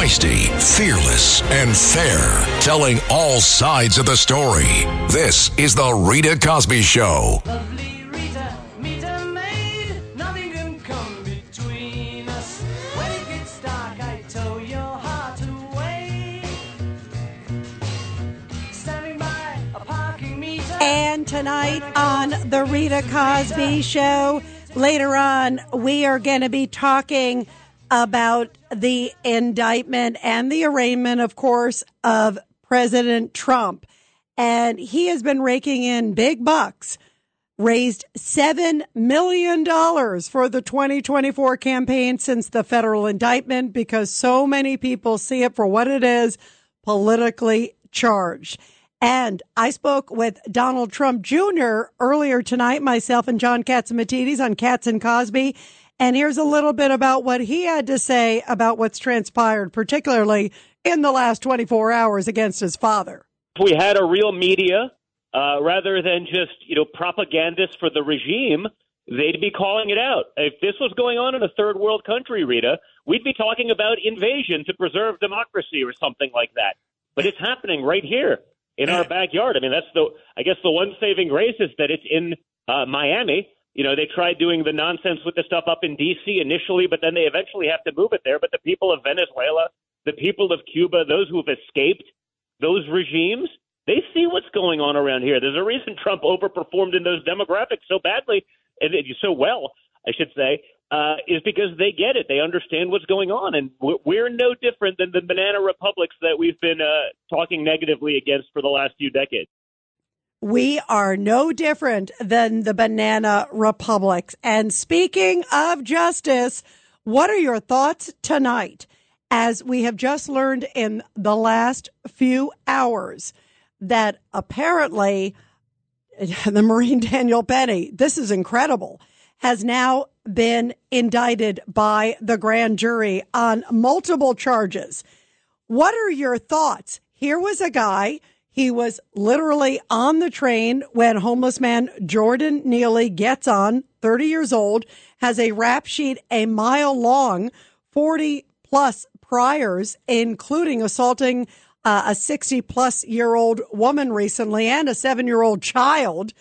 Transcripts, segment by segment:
Feisty, fearless, and fair, telling all sides of the story. This is The Rita Cosby Show. Lovely Rita, maid. Nothing can come between us. When it gets dark, I tow your heart away. Standing by a parking meter. And tonight on the Rita Cosby Show, later on, we are going to be talking about the indictment and the arraignment, of course, of President Trump. And he has been raking in big bucks, raised $7 million for the 2024 campaign since the federal indictment because so many people see it for what it is politically charged. And I spoke with Donald Trump Jr. earlier tonight, myself and John Catsimatidis on Cats and Cosby. And here's a little bit about what he had to say about what's transpired, particularly in the last 24 hours against his father. If we had a real media, uh, rather than just you know propagandists for the regime, they'd be calling it out. If this was going on in a third world country, Rita, we'd be talking about invasion to preserve democracy or something like that. But it's happening right here in our backyard. I mean, that's the I guess the one saving grace is that it's in uh, Miami. You know, they tried doing the nonsense with the stuff up in D.C. initially, but then they eventually have to move it there. But the people of Venezuela, the people of Cuba, those who have escaped those regimes, they see what's going on around here. There's a reason Trump overperformed in those demographics so badly, and so well, I should say, uh, is because they get it. They understand what's going on, and we're- no different than the banana republics that we've been uh, talking negatively against for the last few decades. We are no different than the banana republics. And speaking of justice, what are your thoughts tonight as we have just learned in the last few hours that apparently the Marine Daniel Penny, this is incredible, has now been indicted by the grand jury on multiple charges. What are your thoughts? Here was a guy, he was literally on the train when homeless man Jordan Neely gets on, 30 years old, has a rap sheet a mile long, 40 plus priors, including assaulting uh, a 60 plus year old woman recently and a seven year old child.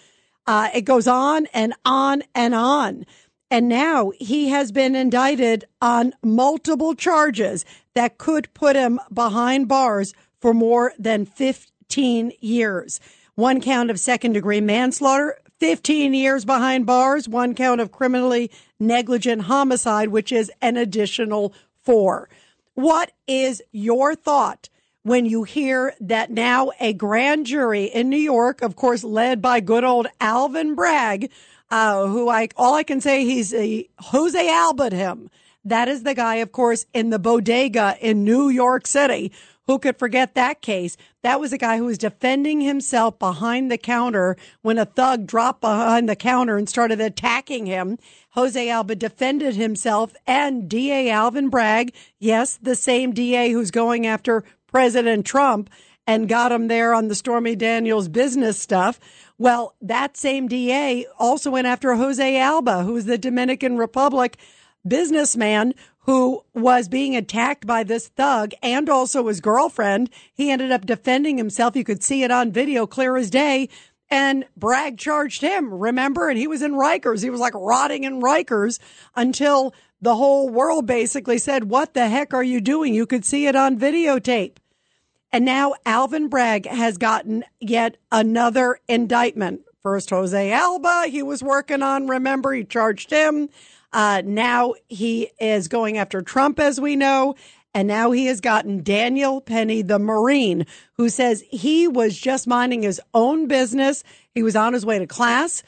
Uh, it goes on and on and on. And now he has been indicted on multiple charges that could put him behind bars for more than 15 years. One count of second degree manslaughter, 15 years behind bars, one count of criminally negligent homicide, which is an additional four. What is your thought when you hear that now a grand jury in New York, of course, led by good old Alvin Bragg, uh, who I, all I can say he's a Jose Albert him. That is the guy, of course, in the bodega in New York City. Who could forget that case? That was a guy who was defending himself behind the counter when a thug dropped behind the counter and started attacking him. Jose Alba defended himself and DA Alvin Bragg, yes, the same DA who's going after President Trump and got him there on the Stormy Daniels business stuff. Well, that same DA also went after Jose Alba, who's the Dominican Republic businessman who was being attacked by this thug and also his girlfriend. He ended up defending himself. You could see it on video clear as day. And Bragg charged him, remember? And he was in Rikers. He was like rotting in Rikers until the whole world basically said, What the heck are you doing? You could see it on videotape. And now Alvin Bragg has gotten yet another indictment. First, Jose Alba, he was working on, remember, he charged him. Uh, now he is going after Trump, as we know. And now he has gotten Daniel Penny, the Marine, who says he was just minding his own business. He was on his way to class.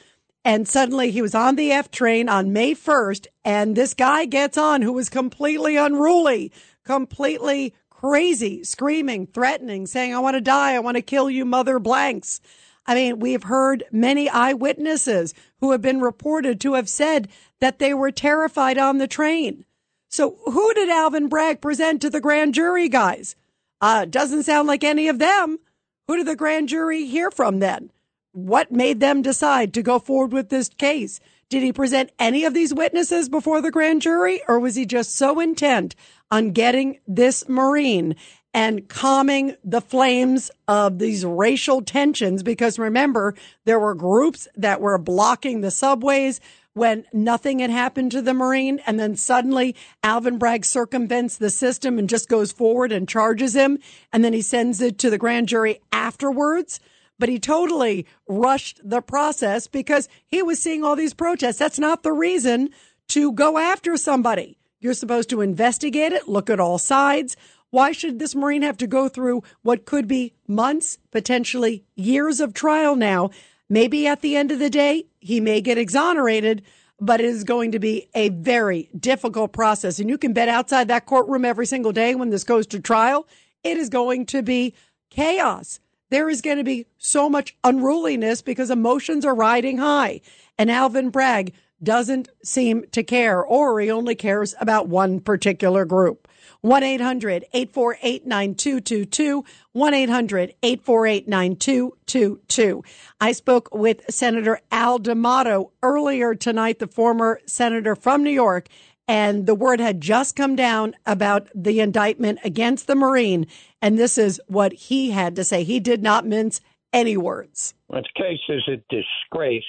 And suddenly he was on the F train on May 1st. And this guy gets on who was completely unruly, completely crazy, screaming, threatening, saying, I want to die. I want to kill you, mother blanks. I mean, we've heard many eyewitnesses who have been reported to have said that they were terrified on the train. So who did Alvin Bragg present to the grand jury, guys? Uh, doesn't sound like any of them. Who did the grand jury hear from then? What made them decide to go forward with this case? Did he present any of these witnesses before the grand jury or was he just so intent on getting this Marine and calming the flames of these racial tensions. Because remember, there were groups that were blocking the subways when nothing had happened to the Marine. And then suddenly Alvin Bragg circumvents the system and just goes forward and charges him. And then he sends it to the grand jury afterwards. But he totally rushed the process because he was seeing all these protests. That's not the reason to go after somebody. You're supposed to investigate it, look at all sides. Why should this Marine have to go through what could be months, potentially years of trial now? Maybe at the end of the day, he may get exonerated, but it is going to be a very difficult process. And you can bet outside that courtroom every single day when this goes to trial, it is going to be chaos. There is going to be so much unruliness because emotions are riding high. And Alvin Bragg doesn't seem to care, or he only cares about one particular group. 1 800 848 9222. 1 800 848 9222. I spoke with Senator Al D'Amato earlier tonight, the former senator from New York, and the word had just come down about the indictment against the Marine. And this is what he had to say. He did not mince any words. This case is a disgrace.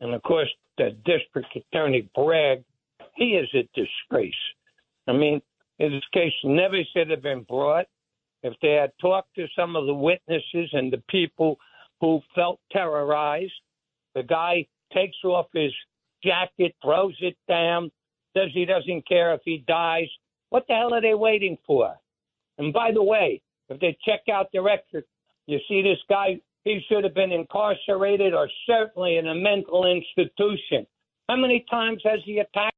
And of course, the district attorney Bragg, he is a disgrace. I mean, this case never should have been brought. If they had talked to some of the witnesses and the people who felt terrorized, the guy takes off his jacket, throws it down, says he doesn't care if he dies. What the hell are they waiting for? And by the way, if they check out the record, you see this guy, he should have been incarcerated or certainly in a mental institution. How many times has he attacked?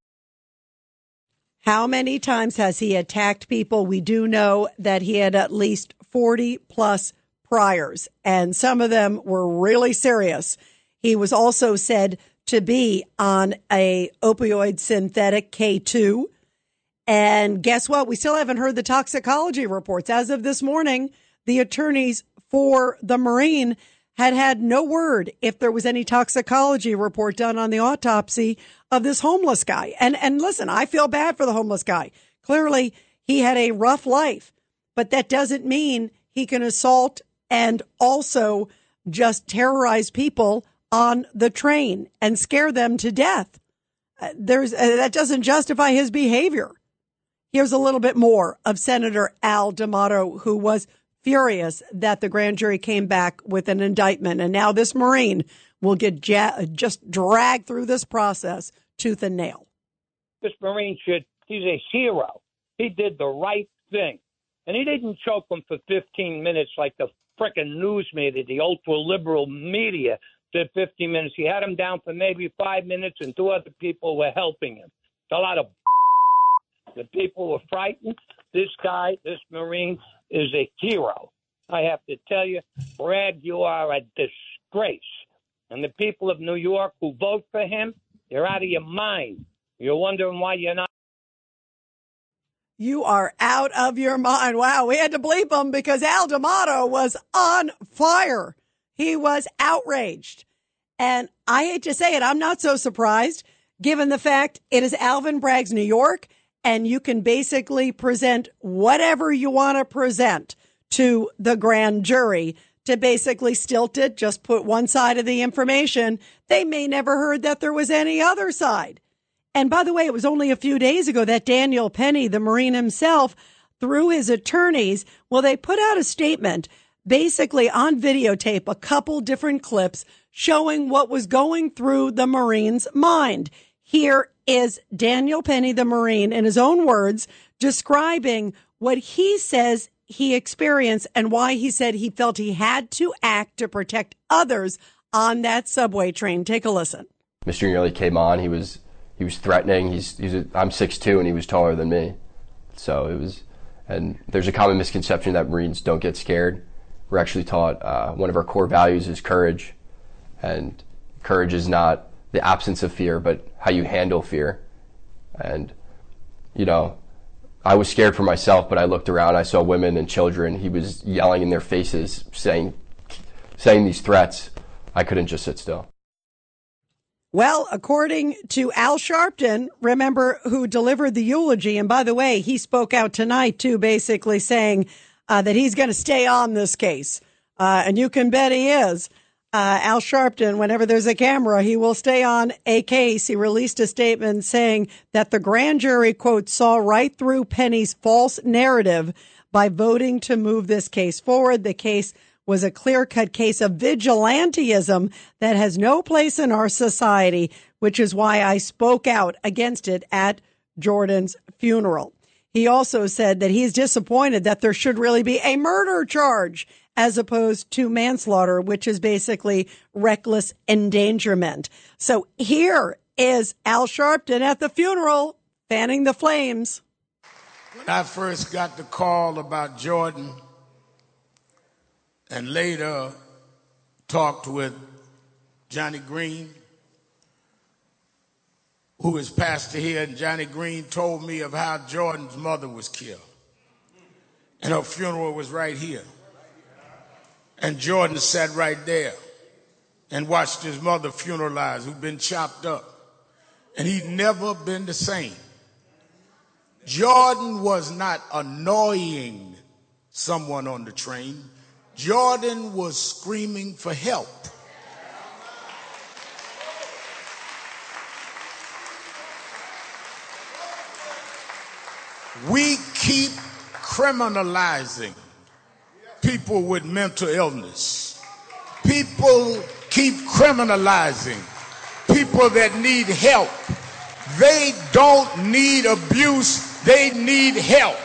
How many times has he attacked people? We do know that he had at least 40 plus priors, and some of them were really serious. He was also said to be on a opioid synthetic K2. And guess what? We still haven't heard the toxicology reports. As of this morning, the attorneys for the Marine had had no word if there was any toxicology report done on the autopsy of this homeless guy. And and listen, I feel bad for the homeless guy. Clearly, he had a rough life, but that doesn't mean he can assault and also just terrorize people on the train and scare them to death. Uh, there's uh, that doesn't justify his behavior. Here's a little bit more of Senator Al D'Amato, who was furious that the grand jury came back with an indictment, and now this Marine will get ja- just dragged through this process tooth and nail. This Marine should, he's a hero. He did the right thing. And he didn't choke him for 15 minutes like the frickin' news media, the ultra liberal media did 15 minutes. He had him down for maybe five minutes, and two other people were helping him. It's a lot of. The people were frightened. This guy, this Marine, is a hero. I have to tell you, Bragg, you are a disgrace. And the people of New York who vote for him, you're out of your mind. You're wondering why you're not. You are out of your mind. Wow, we had to bleep him because Al D'Amato was on fire. He was outraged. And I hate to say it, I'm not so surprised given the fact it is Alvin Bragg's New York and you can basically present whatever you want to present to the grand jury to basically stilt it, just put one side of the information. They may never heard that there was any other side. And by the way, it was only a few days ago that Daniel Penny, the Marine himself, through his attorneys, well, they put out a statement basically on videotape, a couple different clips showing what was going through the Marine's mind. Here is Daniel Penny, the Marine, in his own words, describing what he says he experienced and why he said he felt he had to act to protect others on that subway train. Take a listen. Mr. Neely came on. He was he was threatening. He's, he's a, I'm 6'2", and he was taller than me. So it was, and there's a common misconception that Marines don't get scared we're actually taught uh, one of our core values is courage. And courage is not the absence of fear, but how you handle fear. And, you know, I was scared for myself, but I looked around, I saw women and children. He was yelling in their faces, saying, saying these threats. I couldn't just sit still. Well, according to Al Sharpton, remember who delivered the eulogy, and by the way, he spoke out tonight too, basically saying uh, that he's going to stay on this case, uh, and you can bet he is. Uh, Al Sharpton, whenever there's a camera, he will stay on a case. He released a statement saying that the grand jury, quote, saw right through Penny's false narrative by voting to move this case forward. The case was a clear cut case of vigilantism that has no place in our society, which is why I spoke out against it at Jordan's funeral. He also said that he's disappointed that there should really be a murder charge as opposed to manslaughter, which is basically reckless endangerment. So here is Al Sharpton at the funeral fanning the flames. When I first got the call about Jordan, and later talked with Johnnie Green, who is pastor here, and Johnnie Green told me of how Jordan's mother was killed. And her funeral was right here. And Jordan sat right there and watched his mother funeralized, who'd been chopped up. And he'd never been the same. Jordan was not annoying someone on the train. Jordan was screaming for help. We keep criminalizing people with mental illness. People keep criminalizing people that need help. They don't need abuse, they need help.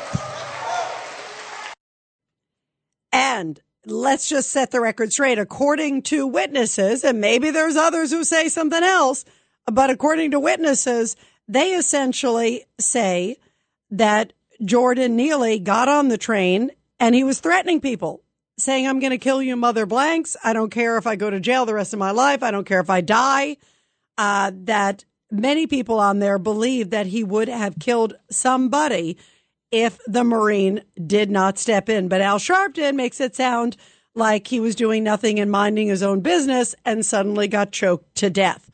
And let's just set the record straight. According to witnesses, and maybe there's others who say something else, but according to witnesses, they essentially say that Jordan Neely got on the train and he was threatening people, saying, I'm going to kill you, mother blanks. I don't care if I go to jail the rest of my life. I don't care if I die. Uh, that many people on there believe that he would have killed somebody if the Marine did not step in. But Al Sharpton makes it sound like he was doing nothing and minding his own business and suddenly got choked to death.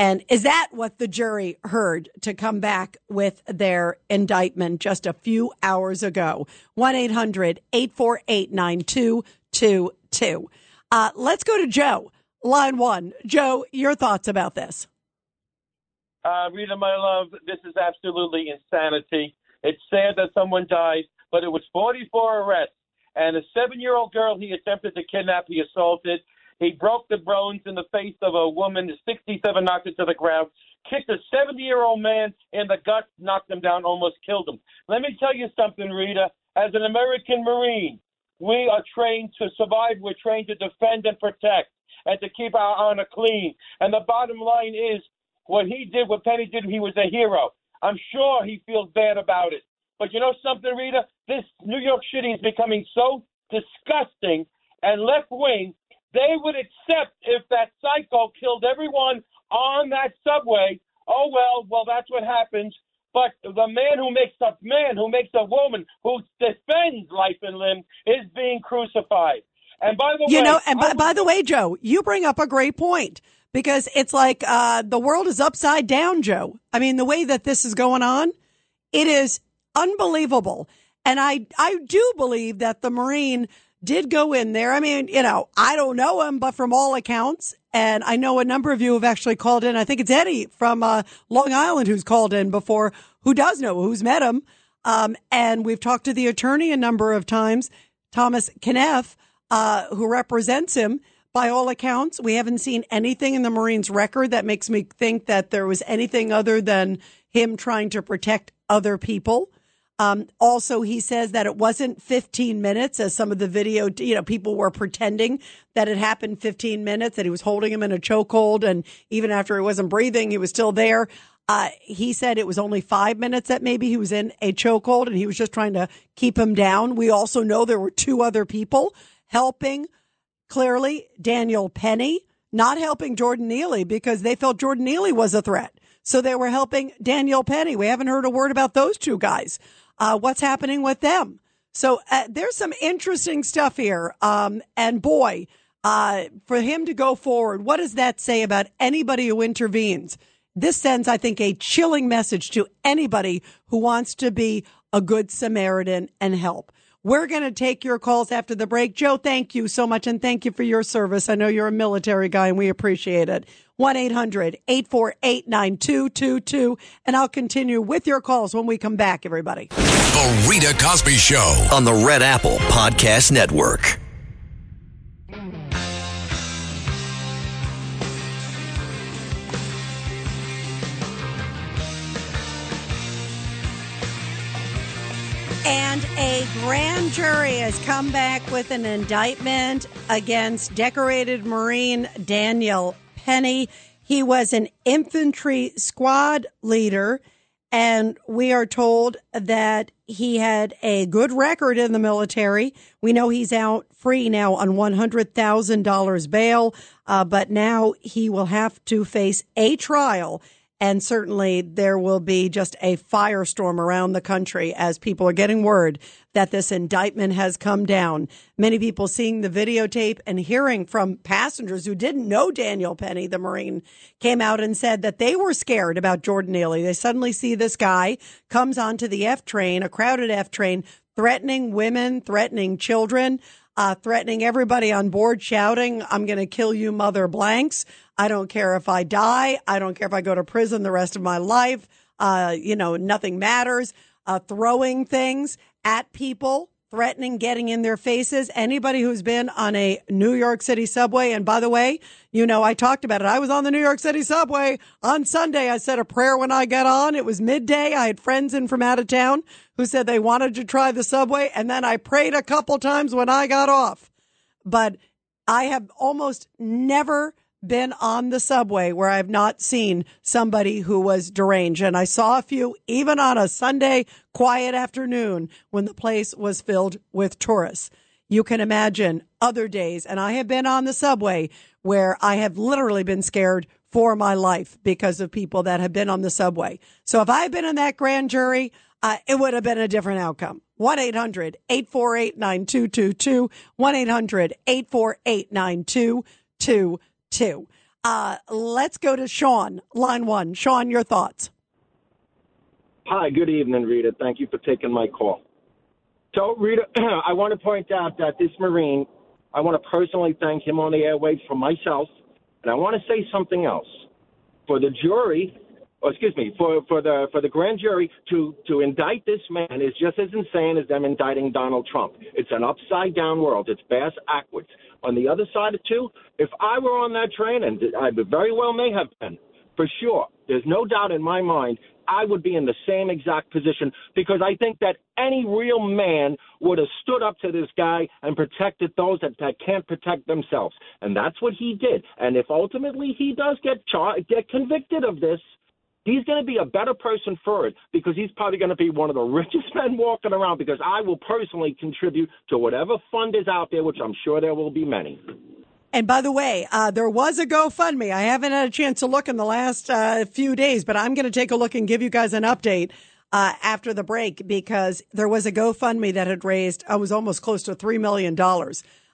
And is that what the jury heard to come back with their indictment just a few hours ago? 1 800 848 9222. Uh, let's go to Joe, line one. Joe, your thoughts about this? Uh, Rita, my love, this is absolutely insanity. It's sad that someone died, but it was 44 arrests. And a seven year old girl he attempted to kidnap, he assaulted. He broke the bones in the face of a woman, 67 knocked her to the ground, kicked a 70 year old man in the gut, knocked him down, almost killed him. Let me tell you something, Rita. As an American Marine, we are trained to survive. We're trained to defend and protect and to keep our honor clean. And the bottom line is what he did, what Penny did, he was a hero. I'm sure he feels bad about it. But you know something, Rita? This New York City is becoming so disgusting and left wing. They would accept if that psycho killed everyone on that subway. Oh well, well that's what happens. But the man who makes a man, who makes a woman, who defends life and limb, is being crucified. And by the You way, know, and by, by the way, Joe, you bring up a great point because it's like uh, the world is upside down, Joe. I mean, the way that this is going on, it is unbelievable. And I, I do believe that the Marine did go in there. I mean, you know, I don't know him, but from all accounts, and I know a number of you have actually called in. I think it's Eddie from uh, Long Island who's called in before, who does know, who's met him. Um, and we've talked to the attorney a number of times, Thomas Kenniff, uh, who represents him. By all accounts, we haven't seen anything in the Marines record that makes me think that there was anything other than him trying to protect other people. Um, also, he says that it wasn't 15 minutes, as some of the video, you know, people were pretending that it happened 15 minutes, that he was holding him in a chokehold, and even after he wasn't breathing, he was still there. Uh, he said it was only five minutes that maybe he was in a chokehold, and he was just trying to keep him down. We also know there were two other people helping. Clearly, Daniel Penny not helping Jordan Neely because they felt Jordan Neely was a threat. So they were helping Daniel Penny. We haven't heard a word about those two guys. Uh, what's happening with them? So uh, there's some interesting stuff here. Um, and boy, Uh, for him to go forward, what does that say about anybody who intervenes? This sends, I think, a chilling message to anybody who wants to be a good Samaritan and help. We're going to take your calls after the break. Joe, thank you so much and thank you for your service. I know you're a military guy and we appreciate it. 1 800 848 9222. And I'll continue with your calls when we come back, everybody. The Rita Cosby Show. on the Red Apple Podcast Network. And a grand jury has come back with an indictment against decorated Marine Daniel Penny. He was an infantry squad leader, and we are told that he had a good record in the military. We know he's out free now on $100,000 bail, uh, but now he will have to face a trial and certainly there will be just a firestorm around the country as people are getting word that this indictment has come down. Many people seeing the videotape and hearing from passengers who didn't know Daniel Penny, the Marine, came out and said that they were scared about Jordan Neely. They suddenly see this guy comes onto the F train, a crowded F train, threatening women, threatening children. Uh, threatening everybody on board, shouting, I'm going to kill you, mother blanks. I don't care if I die. I don't care if I go to prison the rest of my life. Uh, you know, nothing matters. Uh, throwing things at people, threatening getting in their faces. Anybody who's been on a New York City subway, and by the way, you know, I talked about it. I was on the New York City subway on Sunday. I said a prayer when I got on. It was midday. I had friends in from out of town who said they wanted to try the subway. And then I prayed a couple times when I got off. But I have almost never been on the subway where I've not seen somebody who was deranged. And I saw a few even on a Sunday quiet afternoon when the place was filled with tourists. You can imagine other days. And I have been on the subway where I have literally been scared for my life because of people that have been on the subway. So if I had been in that grand jury, uh, it would have been a different outcome. 1 800 848 9222. 1 800 848 9222. Uh, let's go to Sean, line one. Sean, your thoughts. Hi, good evening, Rita. Thank you for taking my call. So, Rita, I want to point out that this Marine, I want to personally thank him on the airwaves for myself, and I want to say something else. For the jury, or excuse me, for, for the for the grand jury to to indict this man is just as insane as them indicting Donald Trump. It's an upside down world. It's bass backwards. On the other side of two, if I were on that train, and I very well may have been, for sure, there's no doubt in my mind, I would be in the same exact position because I think that any real man would have stood up to this guy and protected those that, that can't protect themselves. And that's what he did. And if ultimately he does get char- get convicted of this, he's going to be a better person for it because he's probably going to be one of the richest men walking around because I will personally contribute to whatever fund is out there, which I'm sure there will be many. And by the way, uh, there was a GoFundMe. I haven't had a chance to look in the last uh, few days, but I'm going to take a look and give you guys an update uh, after the break because there was a GoFundMe that had raised, I was almost close to $3 million,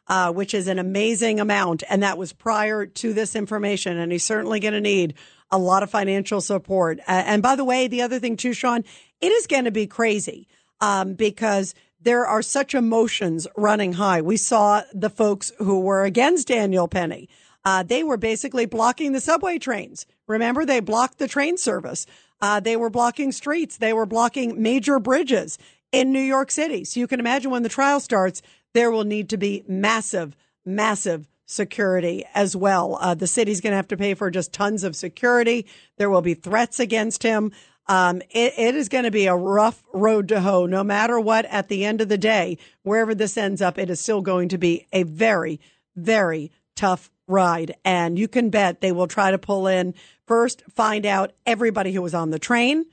uh, which is an amazing amount. And that was prior to this information. And he's certainly going to need a lot of financial support. Uh, and by the way, the other thing too, Sean, it is going to be crazy um, because there are such emotions running high. We saw the folks who were against Daniel Penny. Uh, they were basically blocking the subway trains. Remember, they blocked the train service. Uh, they were blocking streets. They were blocking major bridges in New York City. So you can imagine when the trial starts, there will need to be massive, massive security as well. Uh, the city's going to have to pay for just tons of security. There will be threats against him. Um, it, it is going to be a rough road to hoe, no matter what. At the end of the day, wherever this ends up, it is still going to be a very, very tough ride. And you can bet they will try to pull in first, find out everybody who was on the train,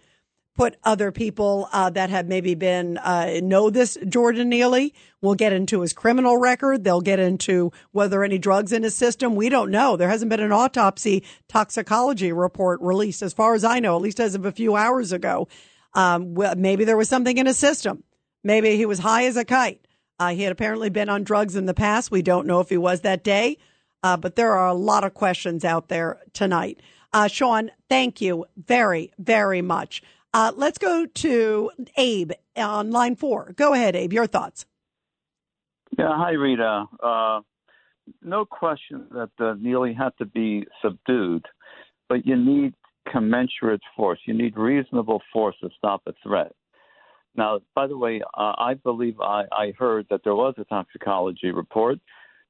put other people uh, that have maybe been uh, know this Jordan Neely. We'll get into his criminal record. They'll get into whether any drugs in his system. We don't know. There hasn't been an autopsy toxicology report released, as far as I know, at least as of a few hours ago. Um, well, maybe there was something in his system. Maybe he was high as a kite. Uh, he had apparently been on drugs in the past. We don't know if he was that day. Uh, but there are a lot of questions out there tonight. Uh, Sean, thank you very, very much. Uh, let's go to Abe on line four. Go ahead, Abe. Your thoughts. Yeah, hi, Rita. Uh, no question that uh, Neely had to be subdued, but you need commensurate force. You need reasonable force to stop a threat. Now, by the way, uh, I believe I, I heard that there was a toxicology report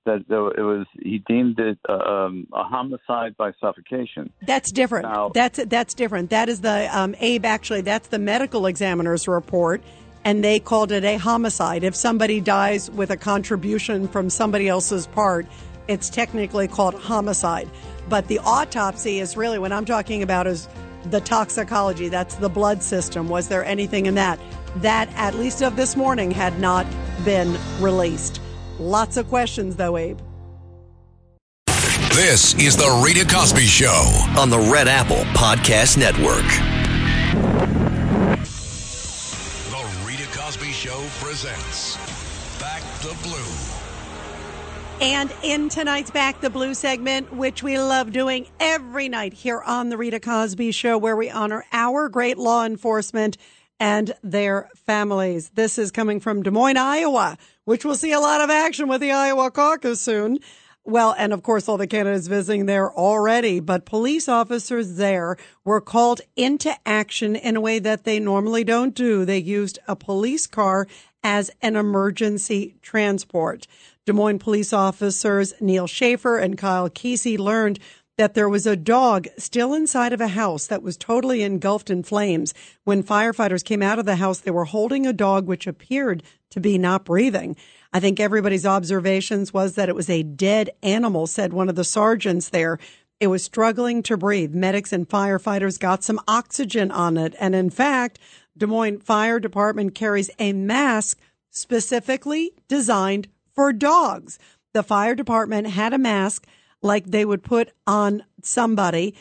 that it was he deemed it uh, um, a homicide by suffocation. That's different. Now- that's that's different. That is the um, Abe. Actually, that's the medical examiner's report, and they called it a homicide. If somebody dies with a contribution from somebody else's part, it's technically called homicide. But the autopsy is really what I'm talking about is the toxicology. That's the blood system. Was there anything in that? That, at least of this morning, had not been released. Lots of questions, though, Abe. This is the Rita Cosby Show. on the Red Apple Podcast Network. The Rita Cosby Show presents Back the Blue. And in tonight's Back the Blue segment, which we love doing every night here on The Rita Cosby Show, where we honor our great law enforcement and their families. This is coming from Des Moines, Iowa, which will see a lot of action with the Iowa caucus soon. Well, and of course, all the candidates visiting there already, but police officers there were called into action in a way that they normally don't do. They used a police car as an emergency transport. Des Moines police officers Neil Schaefer and Kyle Kesey learned that there was a dog still inside of a house that was totally engulfed in flames. When firefighters came out of the house, they were holding a dog which appeared to be not breathing. I think everybody's observations was that it was a dead animal, said one of the sergeants there. It was struggling to breathe. Medics and firefighters got some oxygen on it. And in fact, Des Moines Fire Department carries a mask specifically designed for dogs. The fire department had a mask like they would put on somebody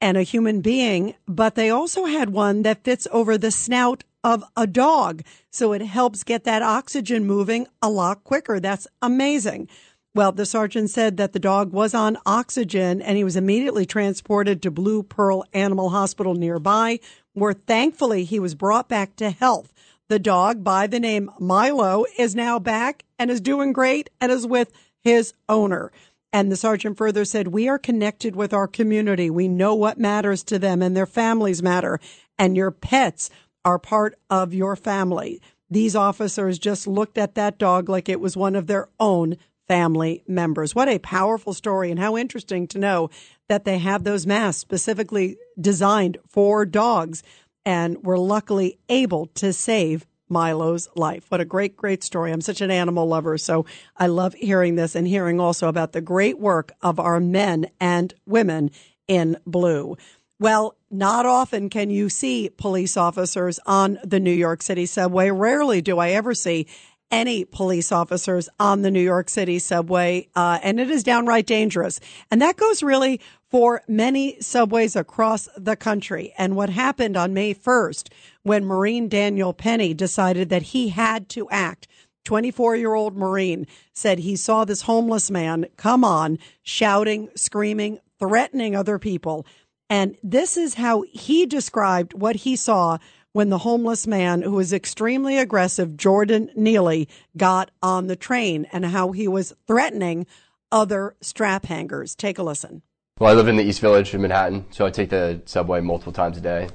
and a human being, but they also had one that fits over the snout of a dog. So it helps get that oxygen moving a lot quicker. That's amazing. Well, the sergeant said that the dog was on oxygen and he was immediately transported to Blue Pearl Animal Hospital nearby, where thankfully he was brought back to health. The dog by the name Milo is now back and is doing great and is with his owner. And the sergeant further said, We are connected with our community. We know what matters to them and their families matter. And your pets are part of your family. These officers just looked at that dog like it was one of their own family members. What a powerful story and how interesting to know that they have those masks specifically designed for dogs and were luckily able to save Milo's life. What a great, great story. I'm such an animal lover, so I love hearing this and hearing also about the great work of our men and women in blue. Well, not often can you see police officers on the New York City subway. Rarely do I ever see any police officers on the New York City subway, uh, and it is downright dangerous. And that goes really for many subways across the country. And what happened on May 1st when Marine Daniel Penny decided that he had to act. 24 year old Marine said he saw this homeless man come on, shouting, screaming, threatening other people. And this is how he described what he saw when the homeless man, who was extremely aggressive, Jordan Neely, got on the train and how he was threatening other strap hangers. Take a listen. Well, I live in the East Village in Manhattan, so I take the subway multiple times a day.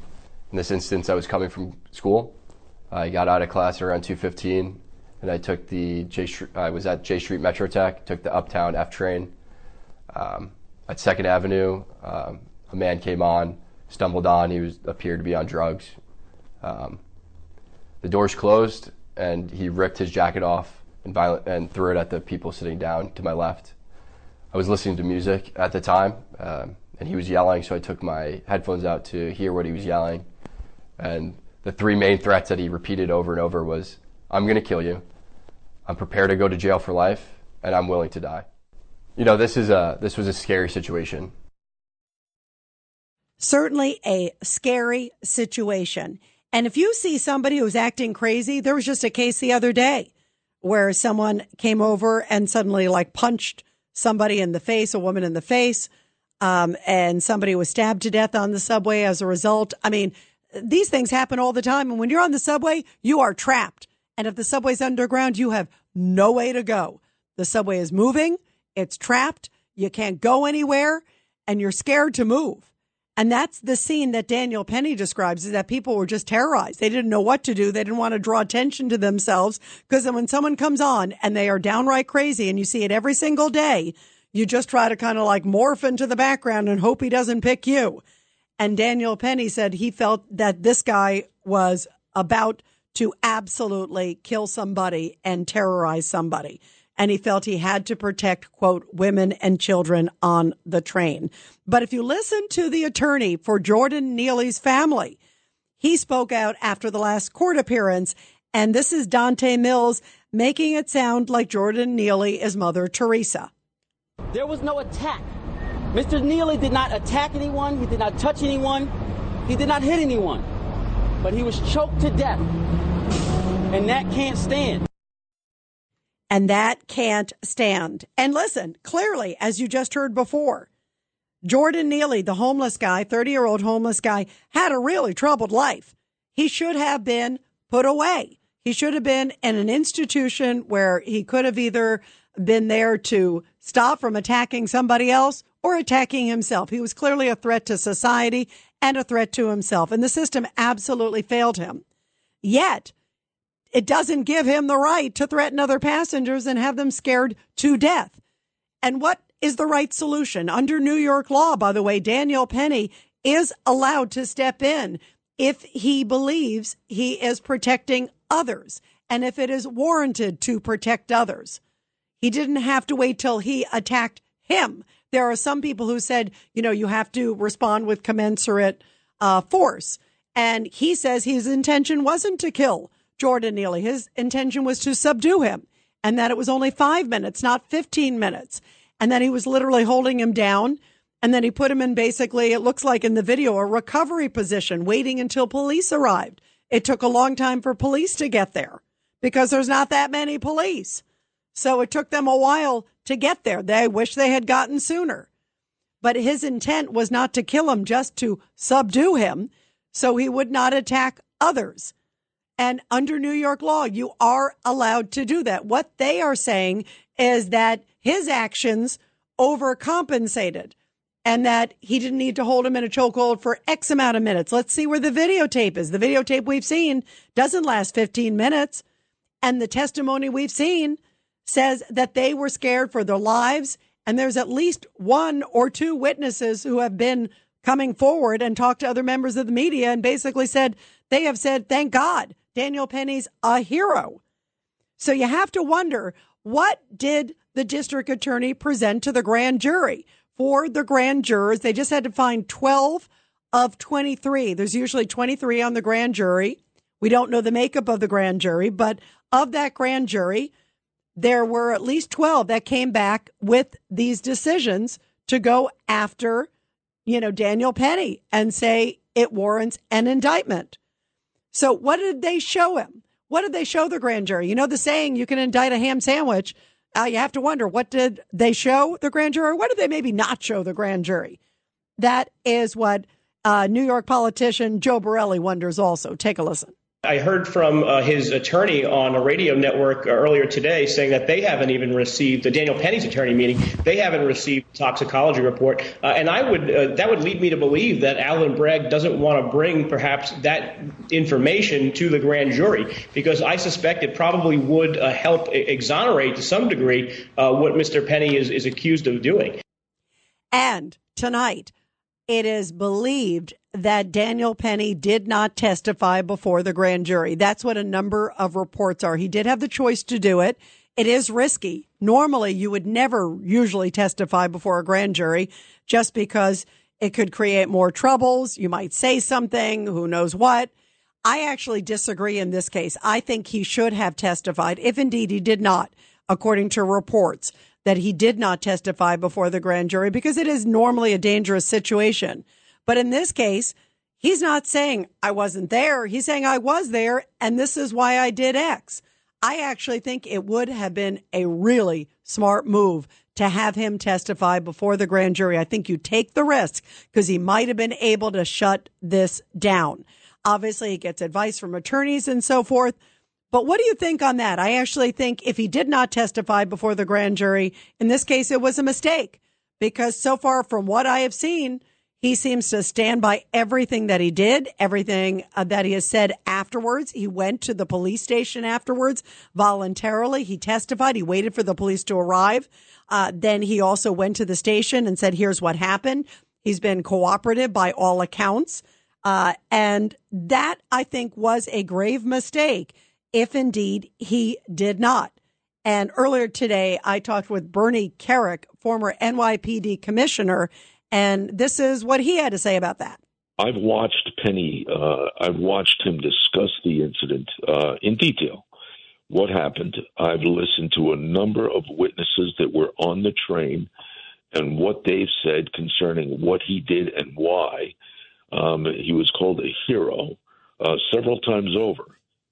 In this instance, I was coming from school. I got out of class around 2:15, and I took the Jay Street, I was at Jay Street MetroTech, took the Uptown F train. Um, at Second Avenue, um, a man came on, stumbled on. He was appeared to be on drugs. Um, the doors closed, and he ripped his jacket off and, and threw it at the people sitting down to my left. I was listening to music at the time, um, and he was yelling, so I took my headphones out to hear what he was yelling. And the three main threats that he repeated over and over was, "I'm going to kill you. I'm prepared to go to jail for life, and I'm willing to die." You know, this is a this was a scary situation. certainly a scary situation. And if you see somebody who's acting crazy, there was just a case the other day where someone came over and suddenly like punched somebody in the face, a woman in the face, um, and somebody was stabbed to death on the subway as a result. I mean, these things happen all the time. And when you're on the subway, you are trapped. And if the subway's underground, you have no way to go. The subway is moving, it's trapped, you can't go anywhere, and you're scared to move. And that's the scene that Daniel Penny describes is that people were just terrorized. They didn't know what to do. They didn't want to draw attention to themselves because when someone comes on and they are downright crazy and you see it every single day, you just try to kind of like morph into the background and hope he doesn't pick you. And Daniel Penny said he felt that this guy was about to absolutely kill somebody and terrorize somebody and he felt he had to protect, quote, women and children on the train. But if you listen to the attorney for Jordan Neely's family, he spoke out after the last court appearance, and this is Donte Mills making it sound like Jordan Neely is Mother Teresa. There was no attack. Mr. Neely did not attack anyone, he did not touch anyone, he did not hit anyone, but he was choked to death. And that can't stand and that can't stand. And listen, clearly, as you just heard before, Jordan Neely, the homeless guy, 30 year old homeless guy, had a really troubled life. He should have been put away. He should have been in an institution where he could have either been there to stop from attacking somebody else or attacking himself. He was clearly a threat to society and a threat to himself. And the system absolutely failed him. Yet, it doesn't give him the right to threaten other passengers and have them scared to death. And what is the right solution? Under New York law, by the way, Daniel Penny is allowed to step in if he believes he is protecting others and if it is warranted to protect others. He didn't have to wait till he attacked him. There are some people who said, you know, you have to respond with commensurate uh, force. And he says his intention wasn't to kill Jordan Neely. His intention was to subdue him and that it was only five minutes, not 15 minutes. And then he was literally holding him down. And then he put him in basically, it looks like in the video, a recovery position, waiting until police arrived. It took a long time for police to get there because there's not that many police. So it took them a while to get there. They wish they had gotten sooner. But his intent was not to kill him, just to subdue him so he would not attack others. And under New York law, you are allowed to do that. What they are saying is that his actions overcompensated and that he didn't need to hold him in a chokehold for X amount of minutes. Let's see where the videotape is. The videotape we've seen doesn't last 15 minutes. And the testimony we've seen says that they were scared for their lives. And there's at least one or two witnesses who have been coming forward and talked to other members of the media and basically said, they have said, thank God Daniel Penny's a hero. So you have to wonder what did the district attorney present to the grand jury? For the grand jurors, they just had to find 12 of 23. There's usually 23 on the grand jury. We don't know the makeup of the grand jury, but of that grand jury, there were at least 12 that came back with these decisions to go after, you know, Daniel Penny and say it warrants an indictment. So what did they show him? What did they show the grand jury? You know the saying, you can indict a ham sandwich. Uh, you have to wonder, what did they show the grand jury? What did they maybe not show the grand jury? That is what uh, New York politician Joe Borelli wonders also. Take a listen. I heard from uh, his attorney on a radio network uh, earlier today saying that they haven't even received the Daniel Penny's attorney meeting. They haven't received toxicology report, uh, and I would uh, that would lead me to believe that Alvin Bragg doesn't want to bring perhaps that information to the grand jury because I suspect it probably would uh, help exonerate to some degree uh, what Mr. Penny is is accused of doing. And tonight it is believed that Daniel Penny did not testify before the grand jury. That's what a number of reports are. He did have the choice to do it. It is risky. Normally, you would never usually testify before a grand jury just because it could create more troubles. You might say something, who knows what. I actually disagree in this case. I think he should have testified, if indeed he did not, according to reports that he did not testify before the grand jury because it is normally a dangerous situation. But in this case, he's not saying I wasn't there. He's saying I was there and this is why I did X. I actually think it would have been a really smart move to have him testify before the grand jury. I think you take the risk because he might have been able to shut this down. Obviously, he gets advice from attorneys and so forth. But what do you think on that? I actually think if he did not testify before the grand jury, in this case, it was a mistake because so far from what I have seen, he seems to stand by everything that he did, everything uh, that he has said afterwards. He went to the police station afterwards voluntarily. He testified. He waited for the police to arrive. Uh, then he also went to the station and said, here's what happened. He's been cooperative by all accounts. Uh, and that I think was a grave mistake if indeed he did not. And earlier today, I talked with Bernie Kerik, former NYPD commissioner, and this is what he had to say about that. I've watched Penny. Uh, I've watched him discuss the incident uh, in detail. What happened? I've listened to a number of witnesses that were on the train and what they've said concerning what he did and why. Um, he was called a hero uh, several times over,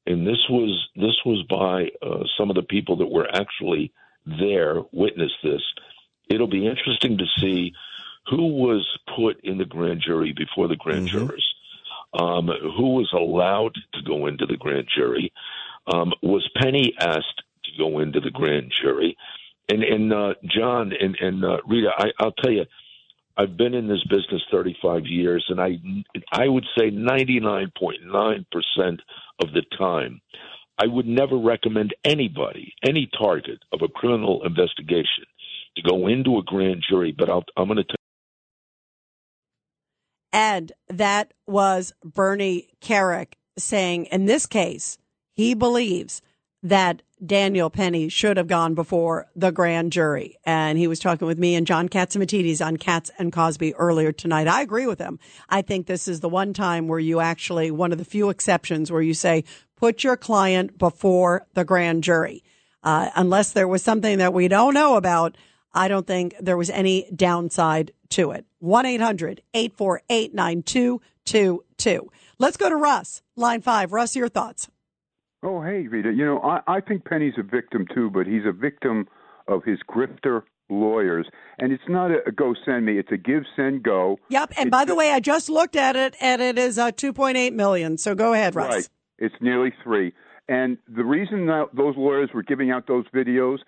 and this was this was by uh, some of the people that were actually there, witnessed this. It'll be interesting to see who was put in the grand jury before the grand Mm-hmm. jurors, um, who was allowed to go into the grand jury, um, was Penny asked to go into the grand jury, and and uh, John and and uh, Rita, I, I'll tell you. I've been in this business 35 years, and I I would say 99.9 percent of the time, I would never recommend anybody, any target of a criminal investigation, to go into a grand jury. But I'll, I'm going to tell. And that was Bernie Kerik saying, in this case, he believes that Daniel Penny should have gone before the grand jury. And he was talking with me and John Catsimatidis on Cats and Cosby earlier tonight. I agree with him. I think this is the one time where you actually, one of the few exceptions where you say, put your client before the grand jury. Uh, unless there was something that we don't know about, I don't think there was any downside to it. 1 800 848 9222. Let's go to Russ, line five. Russ, your thoughts. Oh, hey, Rita. You know, I, I think Penny's a victim too, but he's a victim of his grifter lawyers. And it's not a, go send me; it's a give send go. Yep. And by the way, I just looked at it and it is uh, 2.8 million. So go ahead, Russ. Right. It's nearly three. And the reason that those lawyers were giving out those videos,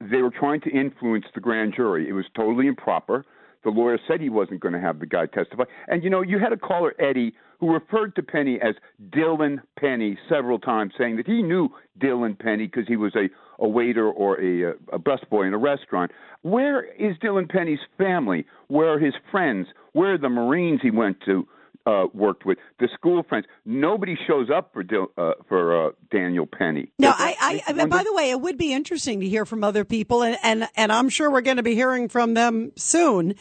they were trying to influence the grand jury. It was totally improper. The lawyer said he wasn't going to have the guy testify. And you know, you had a caller, Eddie, who referred to Penny as Dylan Penny several times, saying that he knew Dylan Penny because he was a, a waiter or a, a busboy in a restaurant. Where is Dylan Penny's family? Where are his friends? Where are the Marines he went to? Uh, worked with the school friends. Nobody shows up for Dil- uh, for uh, Daniel Penny. No, I, I, I by the way, it would be interesting to hear from other people, and and, and I'm sure we're going to be hearing from them soon.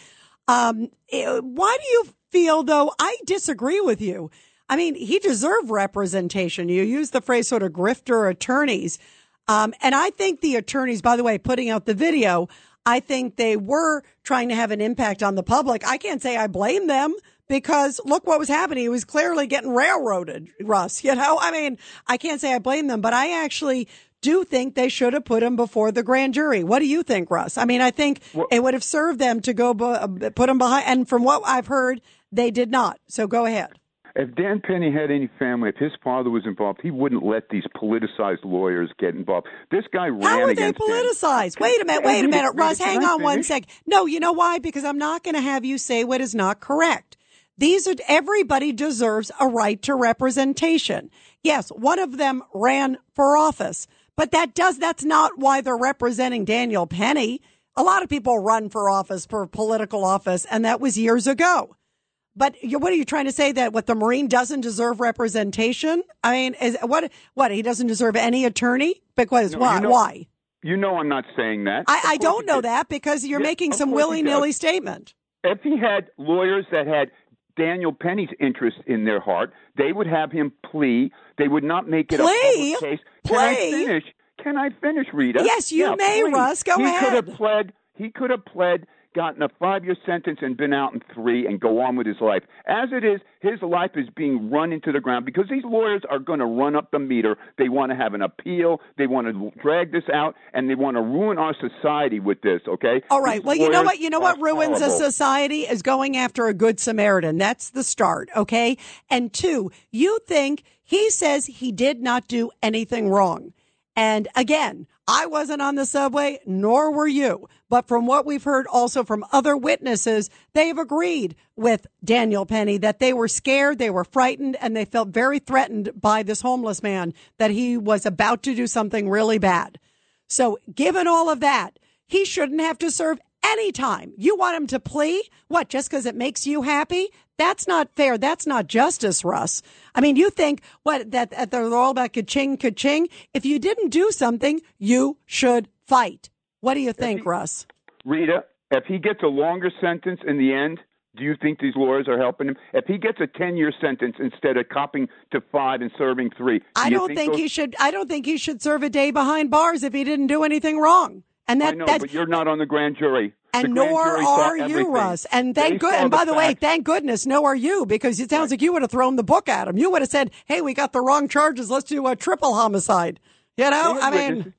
Um, eh, why do you feel though? I disagree with you. I mean, he deserved representation. You use the phrase sort of grifter attorneys, um, and I think the attorneys, by the way, putting out the video, I think they were trying to have an impact on the public. I can't say I blame them because look what was happening. He was clearly getting railroaded, Russ. You know, I mean, I can't say I blame them, but I actually do think they should have put him before the grand jury. What do you think, Russ? I mean, I think it would have served them to go be- uh, put him behind. And from what I've heard, they did not. So go ahead. If Dan Penny had any family, if his father was involved, he wouldn't let these politicized lawyers get involved. This guy ran How are they against Dan- politicized? Wait a minute, wait a minute, Russ. Hang on one sec. No, you know why? Because I'm not going to have you say what is not correct. These are everybody deserves a right to representation. Yes, one of them ran for office, but that does that's not why they're representing Daniel Penny. A lot of people run for office for political office, and that was years ago. But you- what are you trying to say that what the Marine doesn't deserve representation? I mean, is what what he doesn't deserve any attorney because No, why? you know- why? You know I'm not saying that. I, I don't know did. that because you're Yeah, making some willy nilly statement. If he had lawyers that had Daniel Penny's interest in their heart, they would have him plea. They would not make it Plea? a case. Can I finish? Can I finish, Rita? Yes, you Yeah, may, plea. Russ. Go he ahead. could have pled. He could have pled. Gotten a five year sentence and been out in three and go on with his life. As it is, his life is being run into the ground because these lawyers are going to run up the meter. They want to have an appeal. They want to drag this out and they want to ruin our society with this, okay? All right. These Well, you know what? You know what ruins a society is going after a good Samaritan. That's the start. Okay. And two, you think he says he did not do anything wrong. And again, I wasn't on the subway, nor were you. But from what we've heard also from other witnesses, they've agreed with Daniel Penny that they were scared, they were frightened, and they felt very threatened by this homeless man that he was about to do something really bad. So, given all of that, he shouldn't have to serve any time. You want him to plea? What, just because it makes you happy? That's not fair. That's not justice, Russ. I mean, you think what that, that they're all about ka-ching, ka-ching. If you didn't do something, you should fight. What do you think, Russ? Rita, if he gets a longer sentence in the end, do you think these lawyers are helping him? If he gets a 10 year sentence instead of copping to five and serving three, do I don't think, those- he should. I don't think he should serve a day behind bars if he didn't do anything wrong. And that I know, that's but you're not on the grand jury. The and nor are you, everything. Russ. And They thank good. And by the way, thank goodness, nor are you, because it sounds like you would have thrown the book at him. You would have said, "Hey, we got the wrong charges. Let's do a triple homicide." You know, I mean,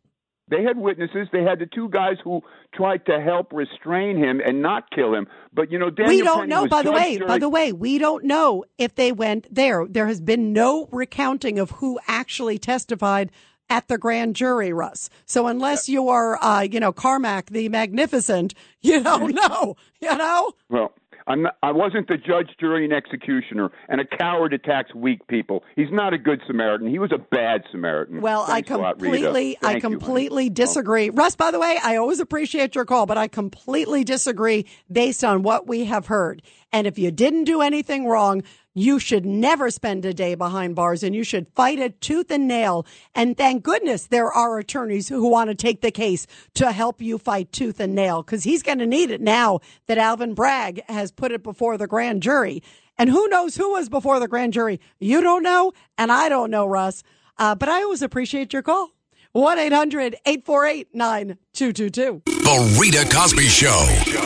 they had witnesses. They had the two guys who tried to help restrain him and not kill him. But you know, Daniel we don't Penny know. By the way, jury- by the way, we don't know if they went there. There has been no recounting of who actually testified at the grand jury, Russ. So unless you are, uh, you know, Carnac the Magnificent, you don't know. You know. Well, I'm not, I wasn't the judge, jury, and executioner, and a coward attacks weak people. He's not a good Samaritan. He was a bad Samaritan. Well, I Thanks lot, Rita. completely, I you, honey. completely disagree. Russ, by the way, I always appreciate your call, but I completely disagree based on what we have heard. And if you didn't do anything wrong, you should never spend a day behind bars and you should fight it tooth and nail. And thank goodness there are attorneys who want to take the case to help you fight tooth and nail because he's going to need it now that Alvin Bragg has put it before the grand jury. And who knows who was before the grand jury? You don't know, and I don't know, Russ. Uh, but I always appreciate your call. 1 800 848 9222. The Rita Cosby Show.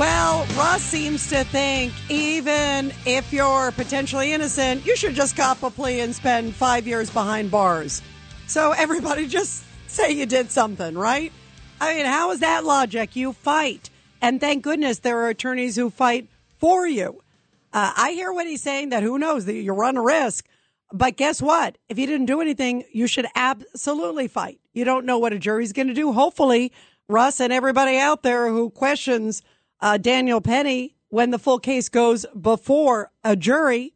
Well, Russ seems to think even if you're potentially innocent, you should just cop a plea and spend five years behind bars. So everybody just say you did something, right? I mean, how is that logic? You fight. And thank goodness there are attorneys who fight for you. Uh, I hear what he's saying that who knows that you run a risk. But guess what? If you didn't do anything, you should absolutely fight. You don't know what a jury's going to do. Hopefully, Russ and everybody out there who questions uh, Daniel Penny when the full case goes before a jury,